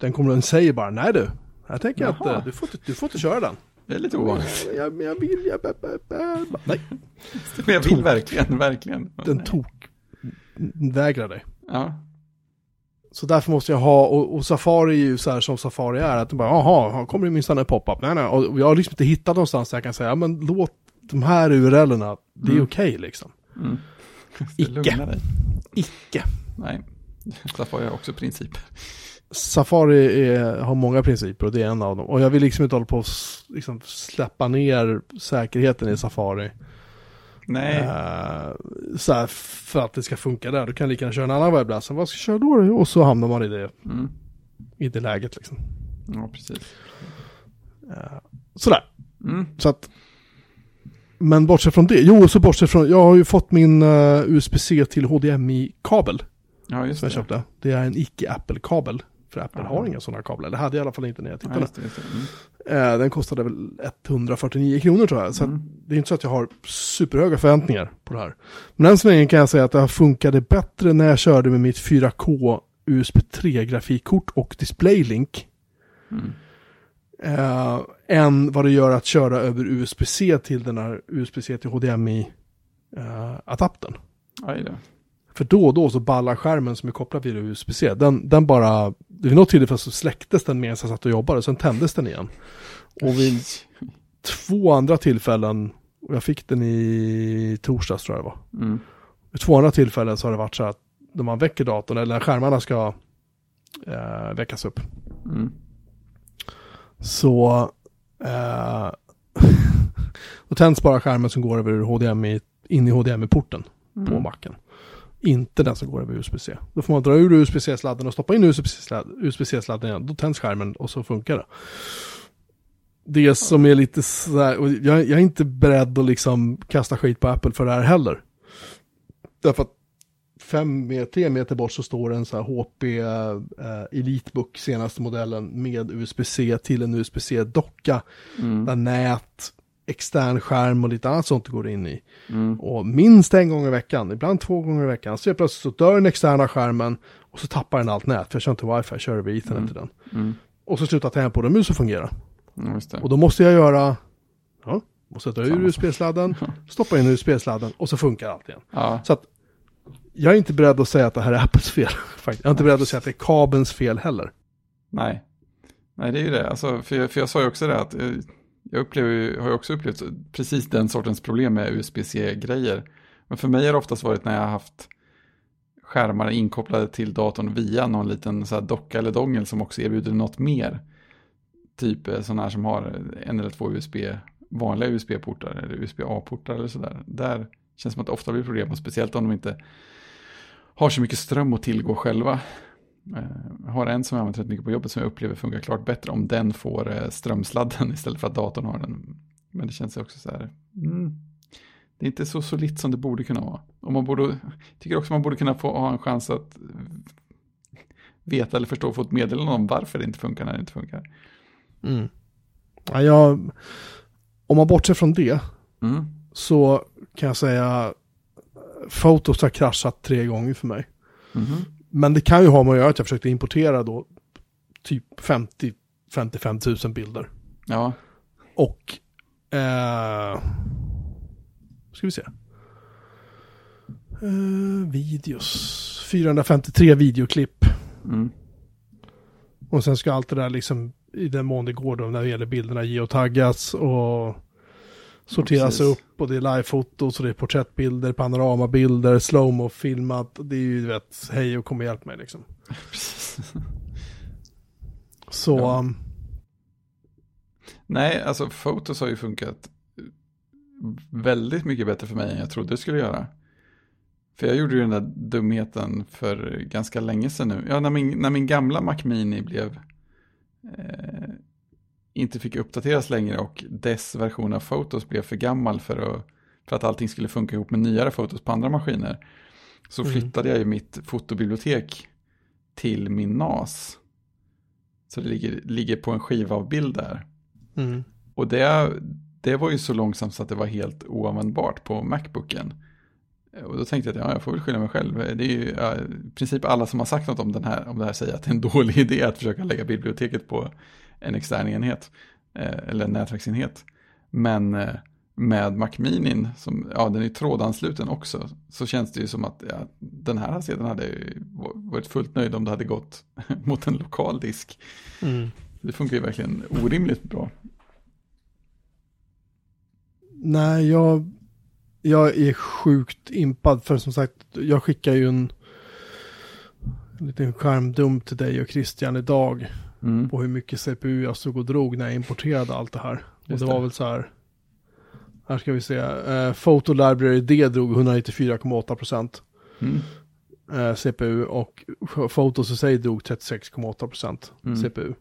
Den kommer den säger bara, nej du, här tänker jag Jaha. att eh, du får, inte, du får inte köra den. Det är lite ovanligt. Jag, jag, vill, jag, jag, jag, jag, nej, Men jag vill verkligen, verkligen. den tok vägrar dig. Ja. Så därför måste jag ha, och, och Safari är ju så här som Safari är, att du bara, jaha, här kommer det minsann en pop-up. Nej, nej, och jag har liksom inte hittat någonstans där jag kan säga, ja, men låt de här URLerna, det är Mm. okej liksom. Mm. Icke. Icke. Nej. Safari har också principer. Safari är, har många principer och det är en av dem. Och jag vill liksom inte hålla på s- liksom släppa ner säkerheten i Safari. Nej. Eh, så här, för att det ska funka där. Du kan lika gärna köra en annan webbläsare. Vad ska jag köra då? Och så hamnar man i det, Mm. i det läget liksom. Ja, precis. Eh, sådär. Mm. Så att, men bortsett från det, jo så bortsett från, jag har ju fått min eh, USB-C till HDMI-kabel Ja, just som jag det. köpte. Det är en icke-Apple-kabel. För Apple Aha. har inga sådana kablar. Det hade jag i alla fall inte när jag Ja, tittade. det. Mm. Eh, den kostade väl 149 kronor tror jag. Så Mm. det är inte så att jag har superhöga förväntningar på det här. Men än så länge kan jag säga att det funkade bättre när jag körde med mitt 4K USB 3 grafikkort och DisplayLink. Mm. Eh, än vad det gör att köra över USB-C till den här USB-C till HDMI eh. För då och då så ballar skärmen som är kopplad via USB-C. Den, den bara, vid något tillfälle så släcktes den medan jag satt och jobbade, sen tändes den igen. Och vid två andra tillfällen, och jag fick den i torsdags tror jag det var. Mm. Vid två andra tillfällen så har det varit så att när man väcker datorn, eller när skärmarna ska eh, väckas upp, Mm. så eh, då tänds bara skärmen som går över HDMI, in i HDMI-porten på Mm. macken. Inte den som går över USB-C. Då får man dra ur USB-C-sladden och stoppa in USB-C-sladden igen. Då tänds skärmen och så funkar det. Det som är lite sådär, och jag, jag är inte beredd att liksom kasta skit på Apple för det här heller. Därför att fem meter, tre meter bort så står en så här HP eh, Elitebook senaste modellen med USB-C till en USB-C-docka. Mm. Där nät, extern skärm och lite annat sånt går in i. Mm. Och minst en gång i veckan, ibland två gånger i veckan, så plötsligt så dör den externa skärmen och så tappar den allt nät. För jag kör inte wifi, jag kör över ethernet Mm. till den. Mm. Och så slutar tangentbordet och fungera. Just det. Och då måste jag göra, ja, måste dra ur. USB-sladden, stoppa in USB-sladden och så funkar allt igen. Ja. Så att jag är inte beredd att säga att det här är Apples fel. faktiskt. Jag är inte beredd att säga att det är kabelns fel heller. Nej. Nej, det är ju det. Alltså, för, jag, för jag sa ju också det att eh, jag upplever, har ju också upplevt precis den sortens problem med USB-C-grejer. Men för mig har det oftast varit när jag har haft skärmar inkopplade till datorn via någon liten så här docka eller dongel som också erbjuder något mer. Typ eh, sådana här som har en eller två USB, vanliga USB-portar eller USB-A-portar eller sådär. Där känns det som att det ofta blir problem, och speciellt om de inte har så mycket ström att tillgå själva. Jag eh, har en som jag använder rätt mycket på jobbet som jag upplever funkar klart bättre om den får eh, strömsladden istället för att datorn har den. Men det känns också så här, mm, det är inte så solitt som det borde kunna vara. Och man borde, tycker också man borde kunna få ha en chans att veta eller förstå, få ett meddelande om varför det inte funkar när det inte funkar. Mm. Ja, jag, om man bortser från det, mm. så kan jag säga Fotos har kraschat tre gånger för mig. Mm. Men det kan ju ha med att göra att jag försökte importera då typ 50 55 000 bilder. Ja. Och eh, ska vi se. Uh, videos. 453 videoklipp. Mm. Och sen ska allt det där liksom, i den mån det går då, när det gäller bilderna, geotaggas och sorteras ja, upp. Och det är livefotos och det är porträttbilder, panoramabilder, slowmo filmat. Det är ju, du vet, hej och kom och hjälp mig liksom. Så... Ja. Um, Nej, alltså fotos har ju funkat väldigt mycket bättre för mig än jag trodde det skulle göra. För jag gjorde ju den där dumheten för ganska länge sedan nu. Ja, när min, när min gamla Mac Mini blev... Eh, inte fick uppdateras längre och dess version av Photos blev för gammal för att, för att allting skulle funka ihop med nyare Photos på andra maskiner. Så mm. flyttade jag ju mitt fotobibliotek till min NAS. Så det ligger, ligger på en skiva av bild där. Mm. Och det, det var ju så långsamt så att det var helt oanvändbart på Macbooken. Och då tänkte jag att ja, jag får väl skylla mig själv. Det är ju ja, i princip alla som har sagt något om, den här, om det här säger att det är en dålig idé att försöka lägga biblioteket på en extern enhet. Eh, eller en nätverksenhet. Men eh, med Macminin, som, ja den är trådansluten också, så känns det ju som att ja, den här sedan hade varit fullt nöjd om det hade gått mot en lokal disk. Mm. Det funkar ju verkligen orimligt bra. Nej, jag, jag är sjukt impad för som sagt, jag skickar ju en, en liten skärmdump till dig och Christian idag. Mm. På hur mycket CPU jag stod och drog när jag importerade allt det här. Just och det var väl så här, här ska vi se, uh, Photo Library D drog 194,8 procent. Mm. Uh, CPU och Photos i sig drog 36,8 procent mm. CPU.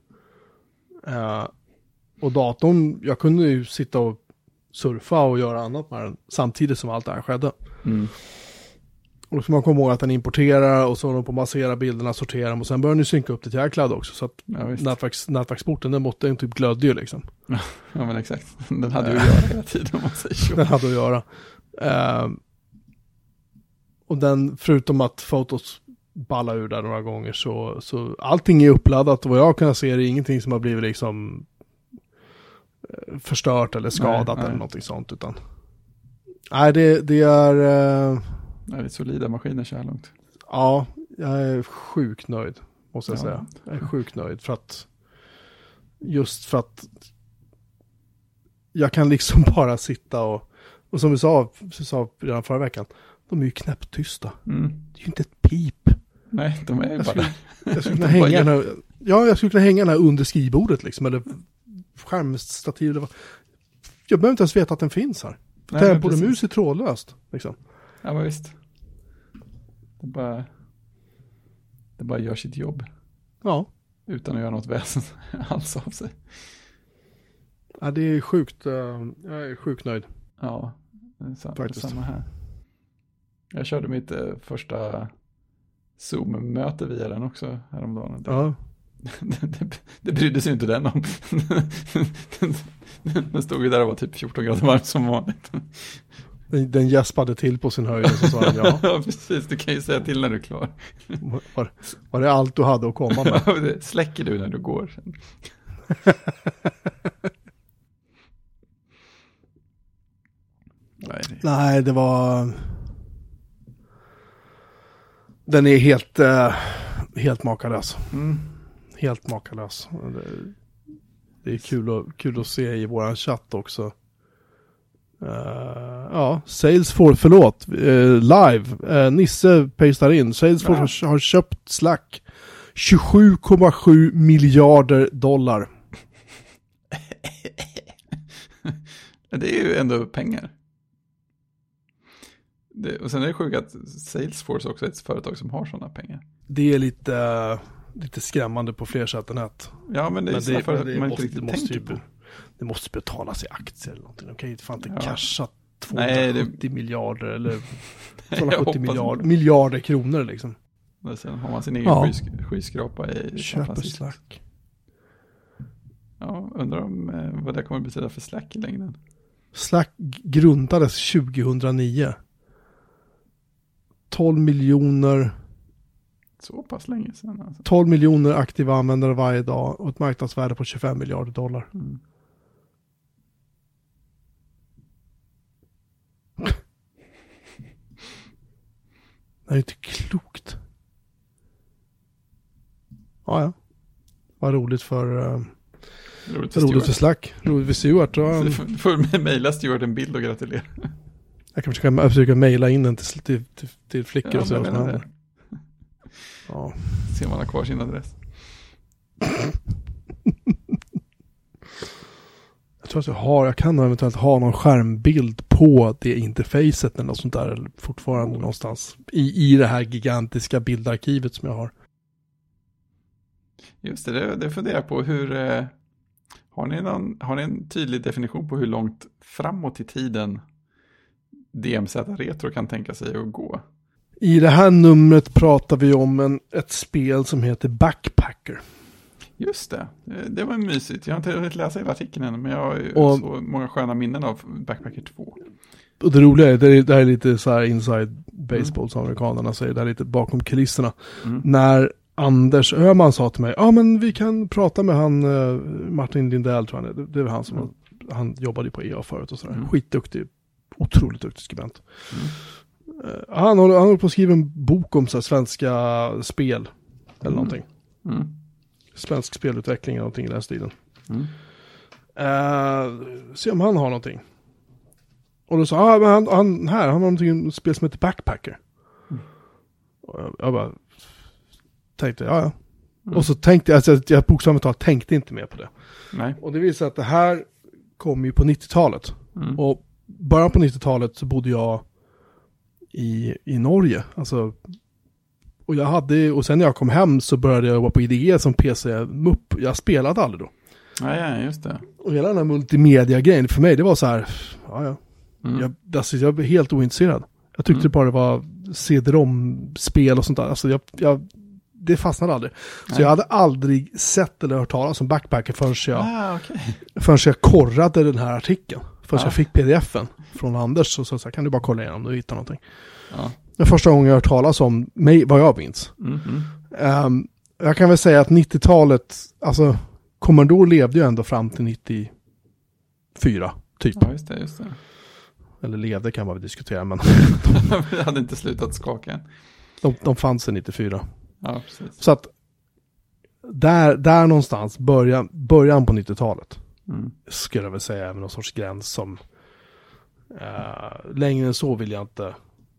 Uh, och datorn, jag kunde ju sitta och surfa och göra annat med den samtidigt som allt det här skedde. Mm. Och så man komma ihåg att den importerar och så håller de på att massera bilderna, sortera dem och sen börjar den ju synka upp det till iCloud också. Så att ja, nätverks, nätverksporten, den, måtte, den typ glödde ju liksom. Ja men exakt, den hade ju att göra hela tiden om man säger så. Den hade att göra. Uh, och den, förutom att fotos balla ur där några gånger så, så allting är uppladdat och vad jag kan se är det ingenting som har blivit liksom Eh, förstört eller skadat nej, nej. eller någonting sånt. Utan, nej, det, det är... Uh, det är solida maskiner så här långt. Ja, jag är sjukt nöjd, måste jag ja. säga. Jag är sjukt nöjd för att, just för att jag kan liksom bara sitta och, och som vi sa, vi sa redan förra veckan, de är ju knäpptysta. Mm. Det är ju inte ett pip. Nej, de är ju bara... Skulle, jag skulle kunna hänga den här, ja, jag skulle kunna hänga den här under skrivbordet liksom, eller skärmstativ. Jag behöver inte ens veta att den finns här. Tangentbord är trådlöst. Liksom. Ja, men visst. Det bara, det bara gör sitt jobb. Ja. Utan att göra något väsen alls av sig. Ja, det är sjukt. Uh, jag är sjukt nöjd. Ja, det är Faktiskt. samma här. Jag körde mitt uh, första Zoom-möte via den också häromdagen. Ja. det, det brydde sig inte den om. den stod ju där och var typ 14 grader varmt som vanligt. Den, gäspade till på sin höjd och så sa den ja. ja, precis. Du kan ju säga till när du är klar. Var, var det allt du hade att komma med? Släcker du när du går? Nej, det... Nej, det var... Den är helt, uh, helt makalös. Mm helt makalös. Det är kul att, kul att se i våran chatt också. Uh, ja, Salesforce, förlåt, uh, live. Uh, Nisse pastar in. Salesforce ja. har, köpt Slack. 27,7 miljarder dollar. det är ju ändå pengar. Det, och sen är det sjukt att Salesforce också är ett företag som har sådana pengar. Det är lite, lite skrämmande på fler sätt än ett. Ja, men det är men det, för att man måste, inte riktigt tänker på. Det måste betalas i aktier eller någonting. De kan ju fan inte ja. casha 270 Nej, det... miljarder eller 270 miljarder, miljarder kronor liksom. Sen har man sin egen ja. skyskrapa i Köper Slack. Ja, undrar om eh, vad det kommer att betyda för Slack i längden. Slack grundades 2009. 12 miljoner. Så pass länge sedan alltså. 12 miljoner aktiva användare varje dag och ett marknadsvärde på 25 miljarder dollar. Mm. Det är inte klokt. Ja, ja. Vad roligt för... Uh, roligt för, roligt för Slack. Roligt för Stuart. Du får mejla Stuart en bild och gratulera. Jag kanske kan försöka mejla in den till, till, till, till flickor ja, och händer. Ja. Se om han har kvar sin adress. jag tror att jag har, jag kan eventuellt ha någon skärmbild på det interfacet eller något sånt där. Fortfarande oh. någonstans i, i det här gigantiska bildarkivet som jag har. Just det, det, det funderar på hur, eh, har, ni någon, har ni en tydlig definition på hur långt framåt i tiden DMZ Retro kan tänka sig att gå? I det här numret pratar vi om en, ett spel som heter Backpacker. Just det, det var mysigt. Jag har inte hunnit läsa hela artikeln än, men jag har och, så många sköna minnen av Backpacker 2. Och det roliga är, det, det här är lite så här inside baseball mm. som amerikanerna säger, det här är lite bakom kulisserna. Mm. När Anders Öhman sa till mig, ja men vi kan prata med han uh, Martin Lindell tror jag det, det var han som mm. han jobbade på EA förut och sådär. Mm. Skitduktig, otroligt duktig skribent. Mm. Uh, han, håller, han håller på att skriva en bok om så svenska spel. Eller mm. någonting. Mm. Svensk spelutveckling eller någonting i den stilen. Mm. Uh, se om han har någonting. Och då sa ah, men han, han, här, han har någonting, spel som heter Backpacker. Mm. Och jag, jag bara, tänkte, ja ja. Mm. Och så tänkte jag, alltså, jag bokstavligt talat tänkte inte mer på det. Nej. Och det visar att det här kom ju på 90-talet. Mm. Och början på 90-talet så bodde jag i, i Norge. Alltså, och jag hade, och sen när jag kom hem så började jag jobba på IDE som PC-mupp. Jag spelade aldrig då. Ja, ja, just det. Och hela den här multimedia-grejen för mig, det var så här, ja, ja. Mm. Jag, alltså, jag var helt ointresserad. Jag tyckte mm. bara det var CD-ROM-spel och sånt där. Alltså jag, jag det fastnade aldrig. Nej. Så jag hade aldrig sett eller hört talas om backpacker förrän jag, ah, okay. förrän jag korrade den här artikeln. Förrän ah. jag fick pdfen från Anders så sa jag, kan du bara kolla igenom om du hittar någonting. Ah. Det första gången jag hört talas om mig, vad jag minns. Mm -hmm. um, jag kan väl säga att 90-talet, alltså Commodore levde ju ändå fram till 94, typ. Ja, just det, just det. Eller levde kan man väl diskutera, men... de hade inte slutat skaka än. De, de fanns i 94. Ja, precis. Så att där, där någonstans, början, början på 90-talet, mm. skulle jag väl säga är någon sorts gräns som uh, längre än så vill jag inte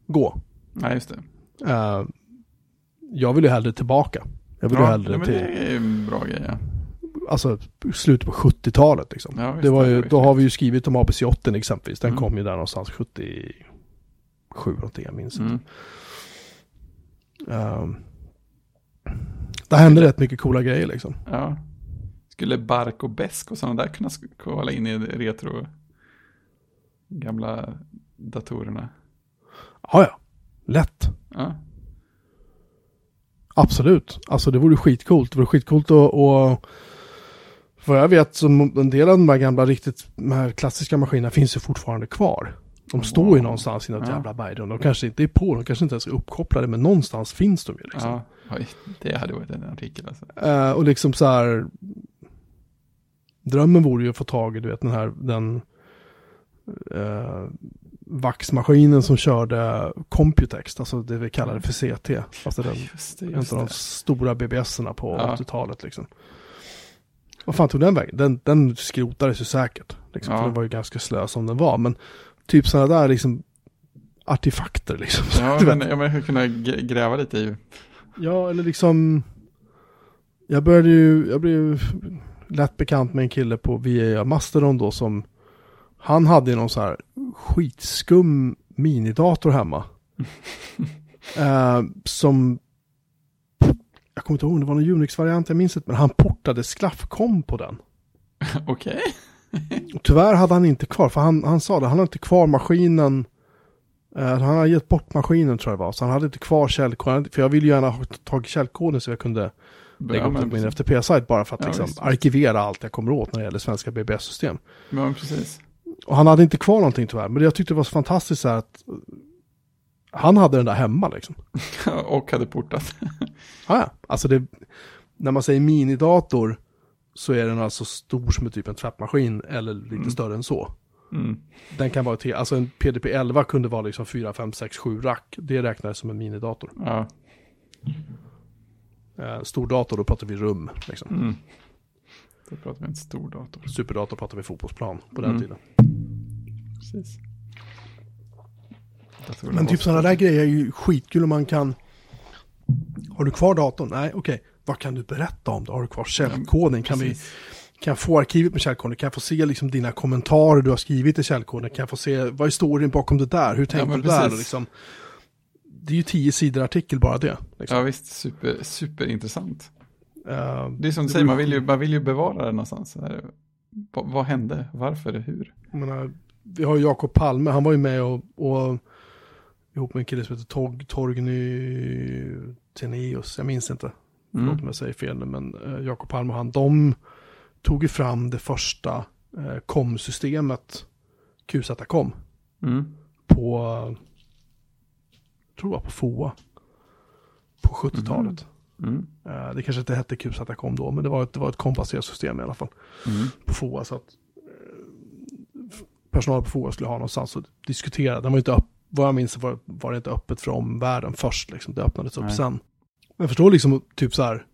gå. Nej, just det. Uh, jag vill ju hellre tillbaka. Jag vill ja, ju hellre men till... det är ju en bra grej, ja. Alltså slutet på 70-talet liksom. Ja, det var ju, då har vi ju skrivit om ABC-8 exempelvis. Den mm. kom ju där någonstans 77 någonting, jag minns inte. Mm. Um, det hände rätt mycket coola grejer liksom. Ja. Skulle Bark och Besk och sådana där kunna kolla in i retro gamla datorerna? Ja, ja. Lätt. Ja. Absolut. Alltså det vore skitcoolt. Det vore skitcoolt att och vad jag vet så en del av de här gamla riktigt de här klassiska maskinerna finns ju fortfarande kvar. De står ju någonstans i något ja. jävla bergrum. De kanske inte är på, de kanske inte ens är uppkopplade, men någonstans finns de ju liksom. Ja, Oj, det hade varit en artikel alltså. Uh, och liksom så här, drömmen vore ju att få tag i, du vet, den här, den uh, vaxmaskinen som körde Computex, alltså det vi kallade för CT. Alltså den, just det, just en av de stora BBS-erna på ja. 80-talet liksom. vad fan tog den vägen? Den, den skrotades ju säkert. Liksom, Ja. för den var ju ganska slö som den var. Men typ sådana där liksom artefakter liksom. Ja, men, ja, men hur kunna gräva lite i. Ja, eller liksom. Jag började ju, jag blev ju lätt bekant med en kille på via Mastodon då som. Han hade ju någon så här skitskum minidator hemma. eh, som. Jag kommer inte ihåg det var någon Unix-variant, jag minns inte. Men han portade Sklaffkom på den. Okej. Och tyvärr hade han inte kvar, för han, han sa det, han hade inte kvar maskinen. Eh, han hade gett bort maskinen tror jag det var, så han hade inte kvar källkoden. För jag ville ju gärna ha tagit källkoden så jag kunde lägga upp det men på min. FTP-sajt bara för att Ja, liksom visst. arkivera allt jag kommer åt när det gäller svenska BBS-system. Ja, precis. Och han hade inte kvar någonting tyvärr, men jag tyckte det var så fantastiskt så här att eh, han hade den där hemma liksom. Och hade portat. Ah, ja, alltså det, när man säger minidator så är den alltså stor som typ en tvättmaskin eller lite Mm. större än så. Mm. Den kan vara till, alltså en PDP-11 kunde vara liksom 4, 5, 6, 7 rack. Det räknades som en minidator. Ja. Eh, stor dator, då pratar vi rum. Liksom. Mm. Då pratar vi en stor dator. Superdator pratar vi fotbollsplan på den Mm. tiden. Precis. Men typ så- sådana där grejer är ju skitkul om man kan... Har du kvar datorn? Nej, okej. Vad kan du berätta om det? Har du kvar källkoden? Kan, vi, kan jag få arkivet med källkoden? Kan jag få se liksom dina kommentarer du har skrivit i källkoden? Kan jag få se, vad är storyn bakom det där? Hur tänkte men du där? precis. Och Liksom, det är ju tio sidor artikel bara det. Liksom. Ja visst, super, superintressant. Eh, Det är som du säger, man vill ju, man vill ju bevara det någonstans. Vad, vad hände? Varför? Hur? Jag menar, vi har Jakob Palme, han var ju med och, och ihop med en kille som heter Tog, Torgny Teneus, jag minns inte, förlåt Mm. om jag säger fel men eh, Jakob Palme och han, de tog ju fram det första eh, kom-systemet, QZ-kom, Mm. på, jag tror var på FOA, på 70-talet. Mm. Eh, det kanske inte hette QZ-kom då, men det var ett, det var ett kombaserat system i alla fall. Mm. på FOA så att personal på FOA skulle ha någonstans att diskutera. Den var inte upp, vad jag minns var, var det inte öppet för omvärlden först liksom. Det öppnades upp Nej. sen. Men jag förstår liksom typ så här.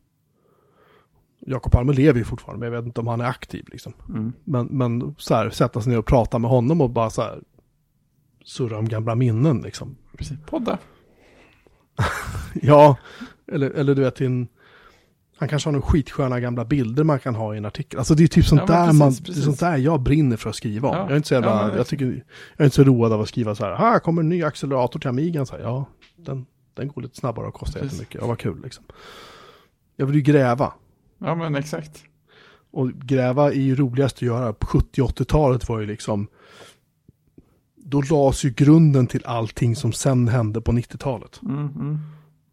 Jakob Palme lever ju fortfarande, men jag vet inte om han är aktiv liksom. Mm. Men, men så här, sätta sig ner och prata med honom och bara så här surra om gamla minnen liksom. Precis, podda. Ja, eller, eller du vet, in, han kanske har några skitsköna gamla bilder man kan ha i en artikel. Alltså det är typ sånt, Ja, där, man, precis, Det är precis. sånt där jag brinner för att skriva om. Ja. Jag är inte så jävla, Ja, jag, tycker, jag är inte så road av att skriva så här, här kommer en ny accelerator till Amigan. Så här, ja, den, den går lite snabbare och kostar Precis. jättemycket. Ja, vad kul liksom. Jag vill ju gräva. Ja men exakt. Och gräva är ju roligast att göra. På 70-80-talet var ju liksom, då lades ju grunden till allting som sen hände på 90-talet. Mm. Mm.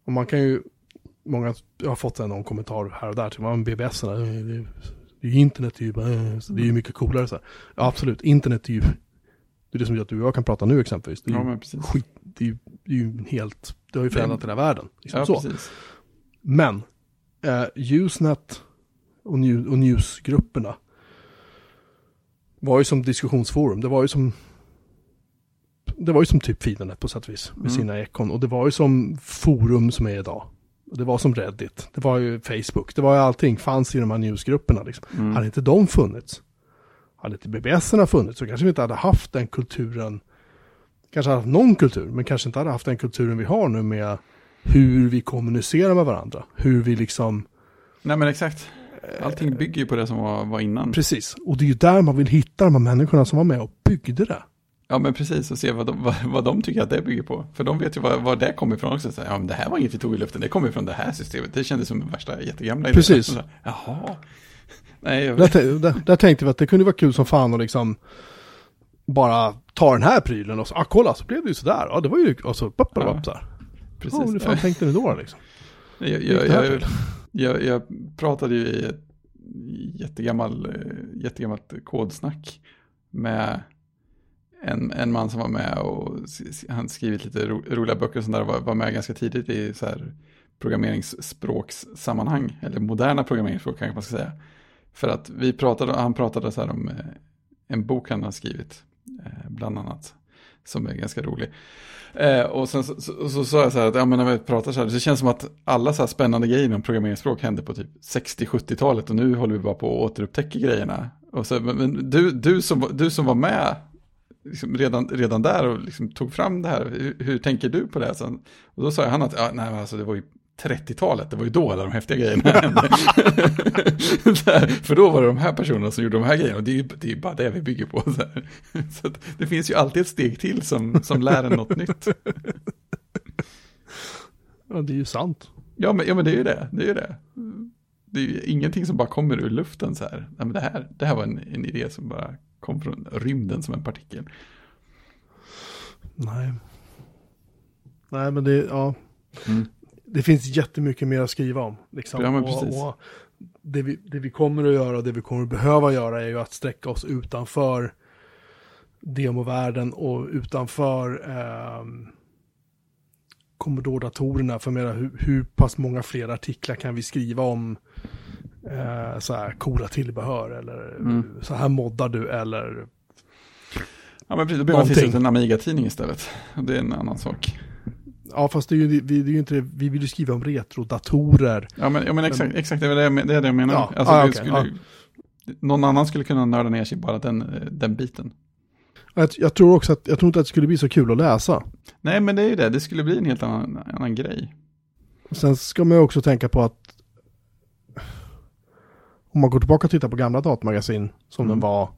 Och man kan ju, många, jag har fått någon kommentar här och där till man BBS, det, är- det är ju internet, ju, bara, så det är ju mycket coolare så här. Ja, absolut, internet är ju, det är det som gör att du och jag kan prata nu exempelvis. Det är Ja ju, men precis. skit, det är det är ju helt, det har ju förändrat hela världen. Liksom Ja så. precis. Men, eh, Usenet och, new, och newsgrupperna var ju som diskussionsforum. Det var ju som det var ju som typ Fidernet på sätt och vis med Mm. sina ekon. Och det var ju som forum som är idag. Och det var som Reddit. Det var ju Facebook. Det var ju allting. Fanns i de här newsgrupperna liksom. Mm. Hade inte de funnits. Hade inte BBS funnits så kanske vi inte hade haft den kulturen. Kanske hade haft någon kultur. Men kanske inte hade haft den kulturen vi har nu med hur vi kommunicerar med varandra. Hur vi liksom Nej men exakt. Allting bygger ju på det som var, var innan. Precis, och det är ju där man vill hitta de här människorna som var med och byggde det. Ja men precis, och se vad de, vad, vad de tycker att det bygger på. För de vet ju var, var det kommer ifrån också. Så, ja men det här var inget vi tog i luften, det kommer ifrån det här systemet. Det kändes som värsta jättegamla idén. Precis. Så, Jaha. Nej, jag Där, där, där tänkte vi att det kunde vara kul som fan att liksom bara ta den här prylen och så, ah kolla så blev det ju sådär. Ja det var ju, och så, upp, upp, så här. precis. Ja, hur fan tänkte ni då liksom? Jag, jag, jag, jag, jag pratade ju i ett jättegammal, eh, jättegammalt kodsnack med en, en man som var med och han skrivit lite ro, roliga böcker och sånt där, var, var med ganska tidigt i så här programmeringsspråkssammanhang, eller moderna programmeringsspråk kanske man ska säga. För att vi pratade, han pratade så här om eh, en bok han har skrivit, eh, bland annat, som är ganska rolig. Eh, och sen så sa jag så här att ja, men när vi pratar så här, det känns som att alla så här spännande grejer inom programmeringsspråk hände på typ 60-70-talet och nu håller vi bara på att återupptäcka grejerna. Och så, men, men du, du, som, du som var med liksom redan, redan där och liksom tog fram det här, hur, hur tänker du på det? Sen, och då sa han att ja, nej, alltså, det var ju 30-talet, det var ju då alla de häftiga grejerna hände. För då var det de här personerna som gjorde de här grejerna och det är ju det är bara det vi bygger på. Så, så det finns ju alltid ett steg till som, som lär en något nytt. Ja, det är ju sant. Ja men, ja, men det är ju det. Det är ju det. Det är ju ingenting som bara kommer ur luften så här. Nej, men det, här det här var en, en idé som bara kom från rymden som en partikel. Nej. Nej, men det, ja. Mm det finns jättemycket mer att skriva om. Liksom. Ja. Och, och det, vi, det vi kommer att göra och det vi kommer att behöva göra är ju att sträcka oss utanför demovärlden och utanför eh, Commodore-datorerna. För mera, hur, hur pass många fler artiklar kan vi skriva om eh, så här coola tillbehör eller mm. så här moddar du eller Ja men precis, då behöver man finnas en Amiga-tidning istället. Det är en annan sak. Ja, fast det är ju, det är ju inte det. Vi vill ju skriva om retrodatorer. Ja, men, ja, men exakt, exakt det, är det, det är det jag menar. Ja, alltså, ah, okay, skulle, ja. Någon annan skulle kunna nörda ner sig bara den, den biten. Jag, jag, tror också att, jag tror inte att det skulle bli så kul att läsa. Nej, men det är ju det. Det skulle bli en helt annan, annan grej. Sen ska man ju också tänka på att om man går tillbaka och tittar på gamla datamagasin som mm. den var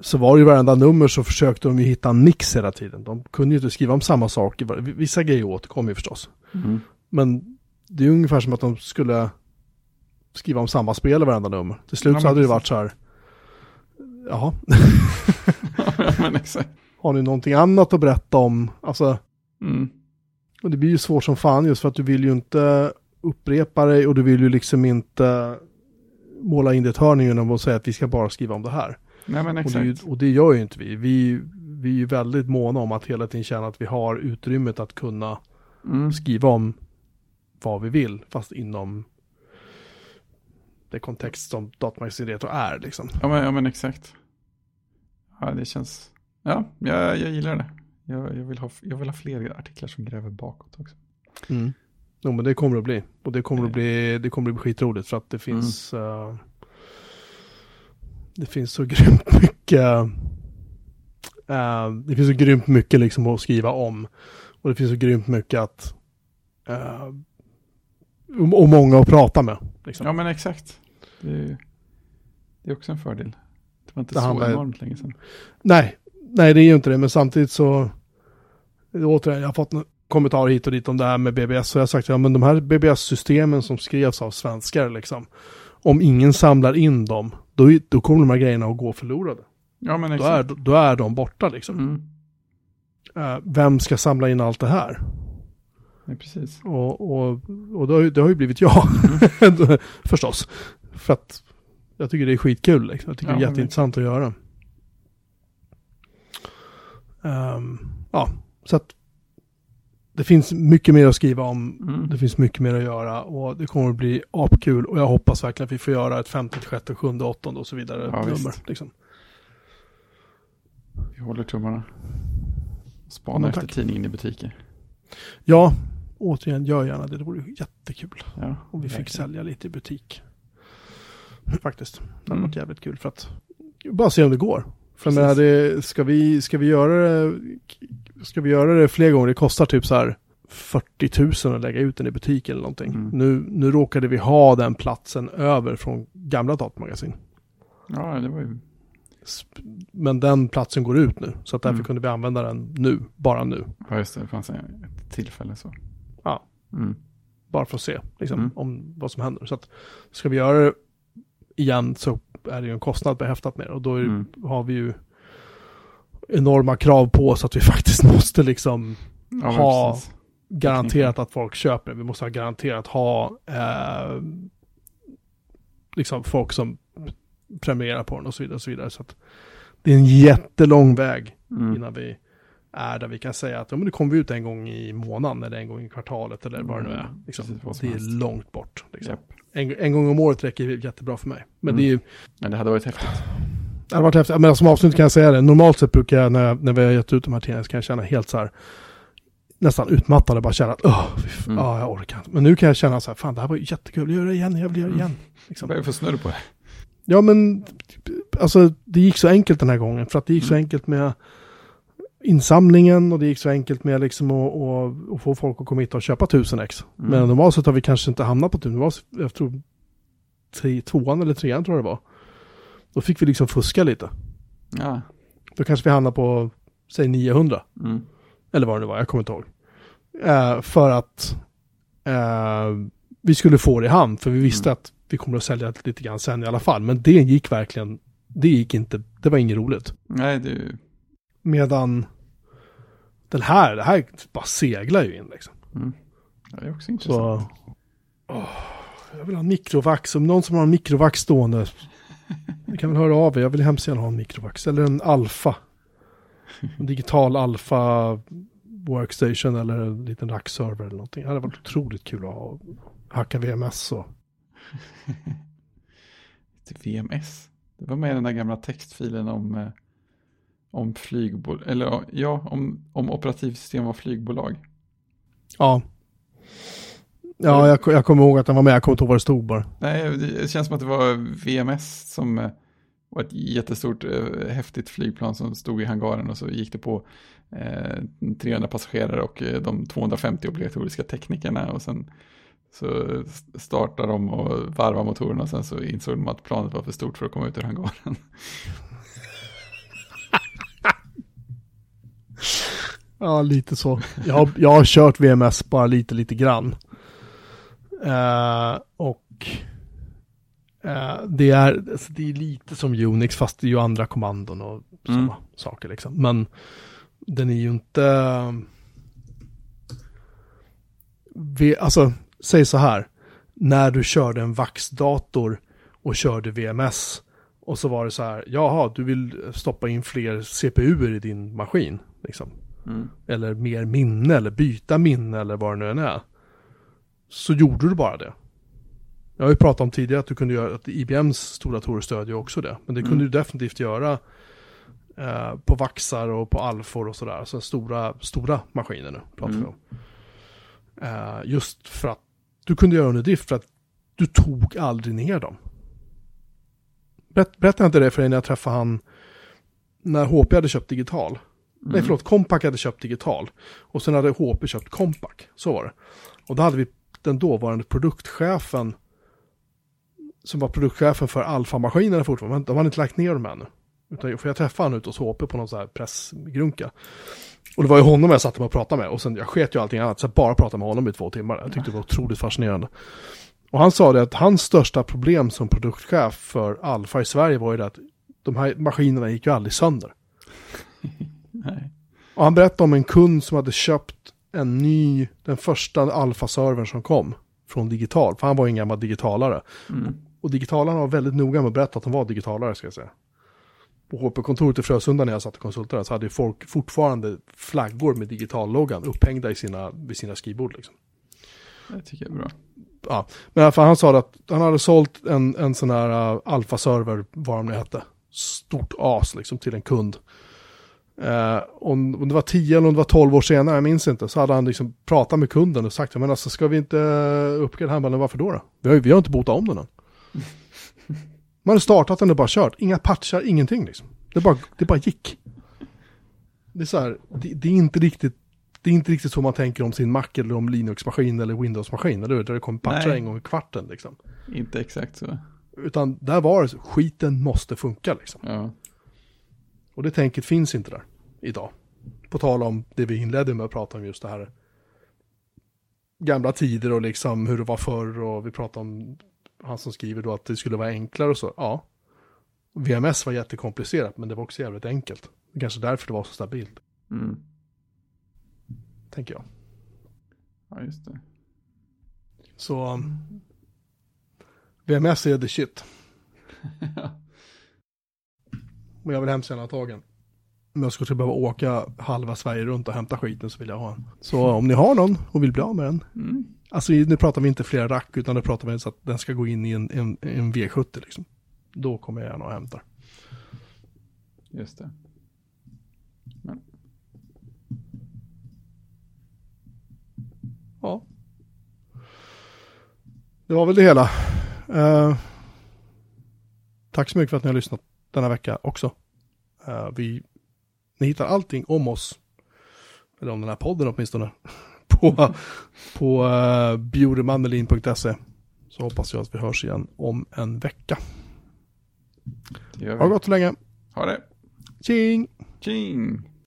så var det ju varenda nummer så försökte de ju hitta en mix hela tiden. De kunde ju inte skriva om samma sak. Vissa grejer återkom ju förstås. Mm. Men det är ungefär som att de skulle skriva om samma spel i varenda nummer. Till slut ja, så hade det varit så här. Jaha. ja, men exakt. Har ni någonting annat att berätta om? Alltså. Mm. Och det blir ju svårt som fan just för att du vill ju inte upprepa dig och du vill ju liksom inte måla in det ett hörn genom att säga att vi ska bara skriva om det här. Nej, men exakt. Och, det, och det gör ju inte vi. vi. Vi är ju väldigt måna om att hela tiden känna att vi har utrymmet att kunna mm. skriva om vad vi vill, fast inom det kontext som datamagasin retro är liksom. Ja men, ja men exakt. Ja det känns, ja jag, jag gillar det. Jag, jag, vill ha, jag vill ha fler artiklar som gräver bakåt också. Mm. Jo men det kommer det att bli. Och det kommer att bli, det kommer att bli skitroligt för att det finns mm. uh, det finns så grymt mycket uh, det finns så grymt mycket liksom att skriva om. Och det finns så grymt mycket att uh, och många att prata med. Liksom. Ja men exakt. Det är, det är också en fördel. Det var inte det så handlar... enormt länge sedan. Nej, nej det är ju inte det. Men samtidigt så, återigen, jag har fått kommentarer hit och dit om det här med BBS. Så jag har sagt, ja men de här BBS-systemen som skrevs av svenskar liksom. Om ingen samlar in dem, då, då kommer de här grejerna att gå förlorade. Ja, men. Då är, då är de borta liksom. Mm. Uh, vem ska samla in allt det här? Ja, precis. Och, och, och det, har ju, det har ju blivit jag, mm. förstås. För att jag tycker det är skitkul liksom. Jag tycker ja, det är jätteintressant att göra. Um, ja, så att det finns mycket mer att skriva om. Mm. Det finns mycket mer att göra och det kommer att bli apkul och jag hoppas verkligen att vi får göra ett femte, sjätte, sjunde, åttonde och så vidare ja, nummer. Liksom. Vi håller tummarna. Spana efter tidningen i butiker. Ja, återigen, gör gärna det. Det vore jättekul ja, om vi fick sälja lite i butik. Faktiskt. Det hade mm. varit jävligt kul för att bara se om det går. För men det, ska, vi, ska, vi göra det, ska vi göra det fler gånger, det kostar typ så här 40 000 att lägga ut den i butik eller någonting. Mm. Nu, nu råkade vi ha den platsen över från gamla datamagasin. Ja, det var ju... Men den platsen går ut nu, så att därför mm. kunde vi använda den nu, bara nu. Ja, just det, det fanns ett tillfälle så. Ja, mm. bara för att se liksom, mm. om vad som händer. Så att ska vi göra det igen så är det ju en kostnad behäftat med och då är, mm. har vi ju enorma krav på oss att vi faktiskt måste liksom ja, ha precis. garanterat att folk köper. Vi måste ha garanterat ha eh, liksom folk som prenumererar på den och så vidare. Och så vidare. Så att det är en jättelång väg mm. innan vi är där vi kan säga att ja, men det kommer ut en gång i månaden eller en gång i kvartalet eller vad det nu är. Mm, liksom. Det är långt bort. Liksom. Yep. En, en, gång om året räcker jättebra för mig. Men mm. det är ju... Men det hade varit häftigt. Det hade varit häftigt. Men som avslutning kan jag säga det. Normalt sett brukar jag när, när vi har gett ut de här tidningarna så kan jag känna helt så här nästan utmattad och bara känna att åh, mm. ja, jag orkar inte. Men nu kan jag känna så här, fan det här var jättekul, jag gör det igen, jag vill göra det igen. Liksom. Vad är det för snurr på det? Ja men, alltså det gick så enkelt den här gången. För att det gick mm. så enkelt med insamlingen och det gick så enkelt med liksom att, att, att få folk att komma hit och köpa tusen ex. Mm. Men normalt sett har vi kanske inte hamnat på tusen, det var, jag tror, tre, tvåan eller trean tror jag det var. Då fick vi liksom fuska lite. Ja. Då kanske vi hamnade på, säg 900. Mm. Eller vad det nu var, jag kommer inte ihåg. Uh, för att uh, vi skulle få det i hand, för vi visste mm. att vi kommer att sälja lite grann sen i alla fall. Men det gick verkligen, det gick inte, det var inget roligt. Nej, det... Medan den här, det här bara seglar ju in liksom. Mm. Det är också intressant. Så, oh, jag vill ha en mikrovax, om någon som har en mikrovax stående. Ni kan väl höra av er, jag vill hemskt gärna ha en mikrovax. Eller en alfa. En digital alfa workstation eller en liten rackserver eller någonting. Det hade varit otroligt kul att ha. Hacka VMS och VMS. Det var med i den där gamla textfilen om, eh, om flygbolag, eller ja, om, om operativsystem var flygbolag. Ja. Ja, jag, jag kommer ihåg att den var med, jag kommer inte ihåg vad det stod bara. Nej, det känns som att det var VMS som eh, var ett jättestort eh, häftigt flygplan som stod i hangaren och så gick det på eh, 300 passagerare och de 250 obligatoriska teknikerna och sen så startade de och varvade motorerna och sen så insåg de att planet var för stort för att komma ut ur hangaren. ja, lite så. Jag har, jag har kört VMS bara lite, lite grann. Uh, och uh, det, är, alltså, det är lite som Unix fast det är ju andra kommandon och sådana mm. saker liksom. Men den är ju inte... Vi, alltså säg så här, när du körde en VAX-dator och körde VMS och så var det så här, jaha, du vill stoppa in fler CPUer i din maskin. Liksom. Mm. Eller mer minne eller byta minne eller vad det nu än är. Så gjorde du bara det. Jag har ju pratat om tidigare att du kunde göra, att IBMs stora datorer stödjer också det. Men det kunde mm. du definitivt göra eh, på Vaxar och på Alfor och sådär. Så stora, stora maskiner nu pratar mm. vi om. Eh, just för att du kunde göra under drift för att du tog aldrig ner dem. Berätt, berättade jag inte det för dig när jag träffade han när HP hade köpt digital? Mm. Nej, förlåt, Compaq hade köpt digital. Och sen hade HP köpt Compaq. Så var det. Och då hade vi den dåvarande produktchefen som var produktchefen för Alfa-maskinerna fortfarande. De hade inte lagt ner dem ännu. Utan för jag träffade honom ute hos HP på någon sån här pressgrunka. Och det var ju honom jag satte mig och pratade med. Och sen jag sket ju allting annat. Så jag bara pratade med honom i två timmar. Jag tyckte det var otroligt fascinerande. Och han sa det att hans största problem som produktchef för Alfa i Sverige var ju det att de här maskinerna gick ju aldrig sönder. Och han berättade om en kund som hade köpt en ny, den första Alfa-servern som kom från digital. För han var ju en gammal digitalare. Mm. Och digitalarna var väldigt noga med att berätta att de var digitalare ska jag säga på HP-kontoret i Frösunda när jag satt och konsulterade så hade folk fortfarande flaggor med digitalloggan upphängda i sina, vid sina skrivbord. Liksom. Det tycker jag är bra. Ja, men i alla fall han sa att han hade sålt en, en sån här uh, alfa-server, vad de nu hette, stort as liksom till en kund. Uh, om, det var 10 eller om det var 12 år senare, jag minns inte, så hade han liksom pratat med kunden och sagt, men alltså ska vi inte uppgradera här, men varför då? då? Vi, har, vi har inte botat om den än. Man hade startat den och bara kört. Inga patchar, ingenting liksom. Det bara, det bara gick. Det är så här, det, det, är inte riktigt, det är inte riktigt så man tänker om sin Mac eller om Linux-maskin eller Windows-maskin, eller hur? Där det kommer patchar en gång i kvarten liksom. Inte exakt så. Utan där var det, skiten måste funka liksom. Ja. Och det tänket finns inte där idag. På tal om det vi inledde med att prata om just det här gamla tider och liksom hur det var förr och vi pratade om han som skriver då att det skulle vara enklare och så. Ja. VMS var jättekomplicerat men det var också jävligt enkelt. Kanske därför det var så stabilt. Mm. Tänker jag. Ja, just det. Så um, VMS är the shit. Men jag vill hemskt gärna ha tagen. Om jag skulle behöva åka halva Sverige runt och hämta skiten så vill jag ha en. Så om ni har någon och vill bli av med den. Mm. Alltså nu pratar vi inte flera rack utan nu pratar vi så att den ska gå in i en, en, en V70 liksom. Då kommer jag gärna och hämtar. Just det. Ja. Det var väl det hela. Uh, tack så mycket för att ni har lyssnat denna vecka också. Uh, vi, ni hittar allting om oss, eller om den här podden åtminstone, på, på uh, bjuremanmelin.se. Så hoppas jag att vi hörs igen om en vecka. Det gör vi. Ha det gott så länge. Ha det. Tjing! Tjing!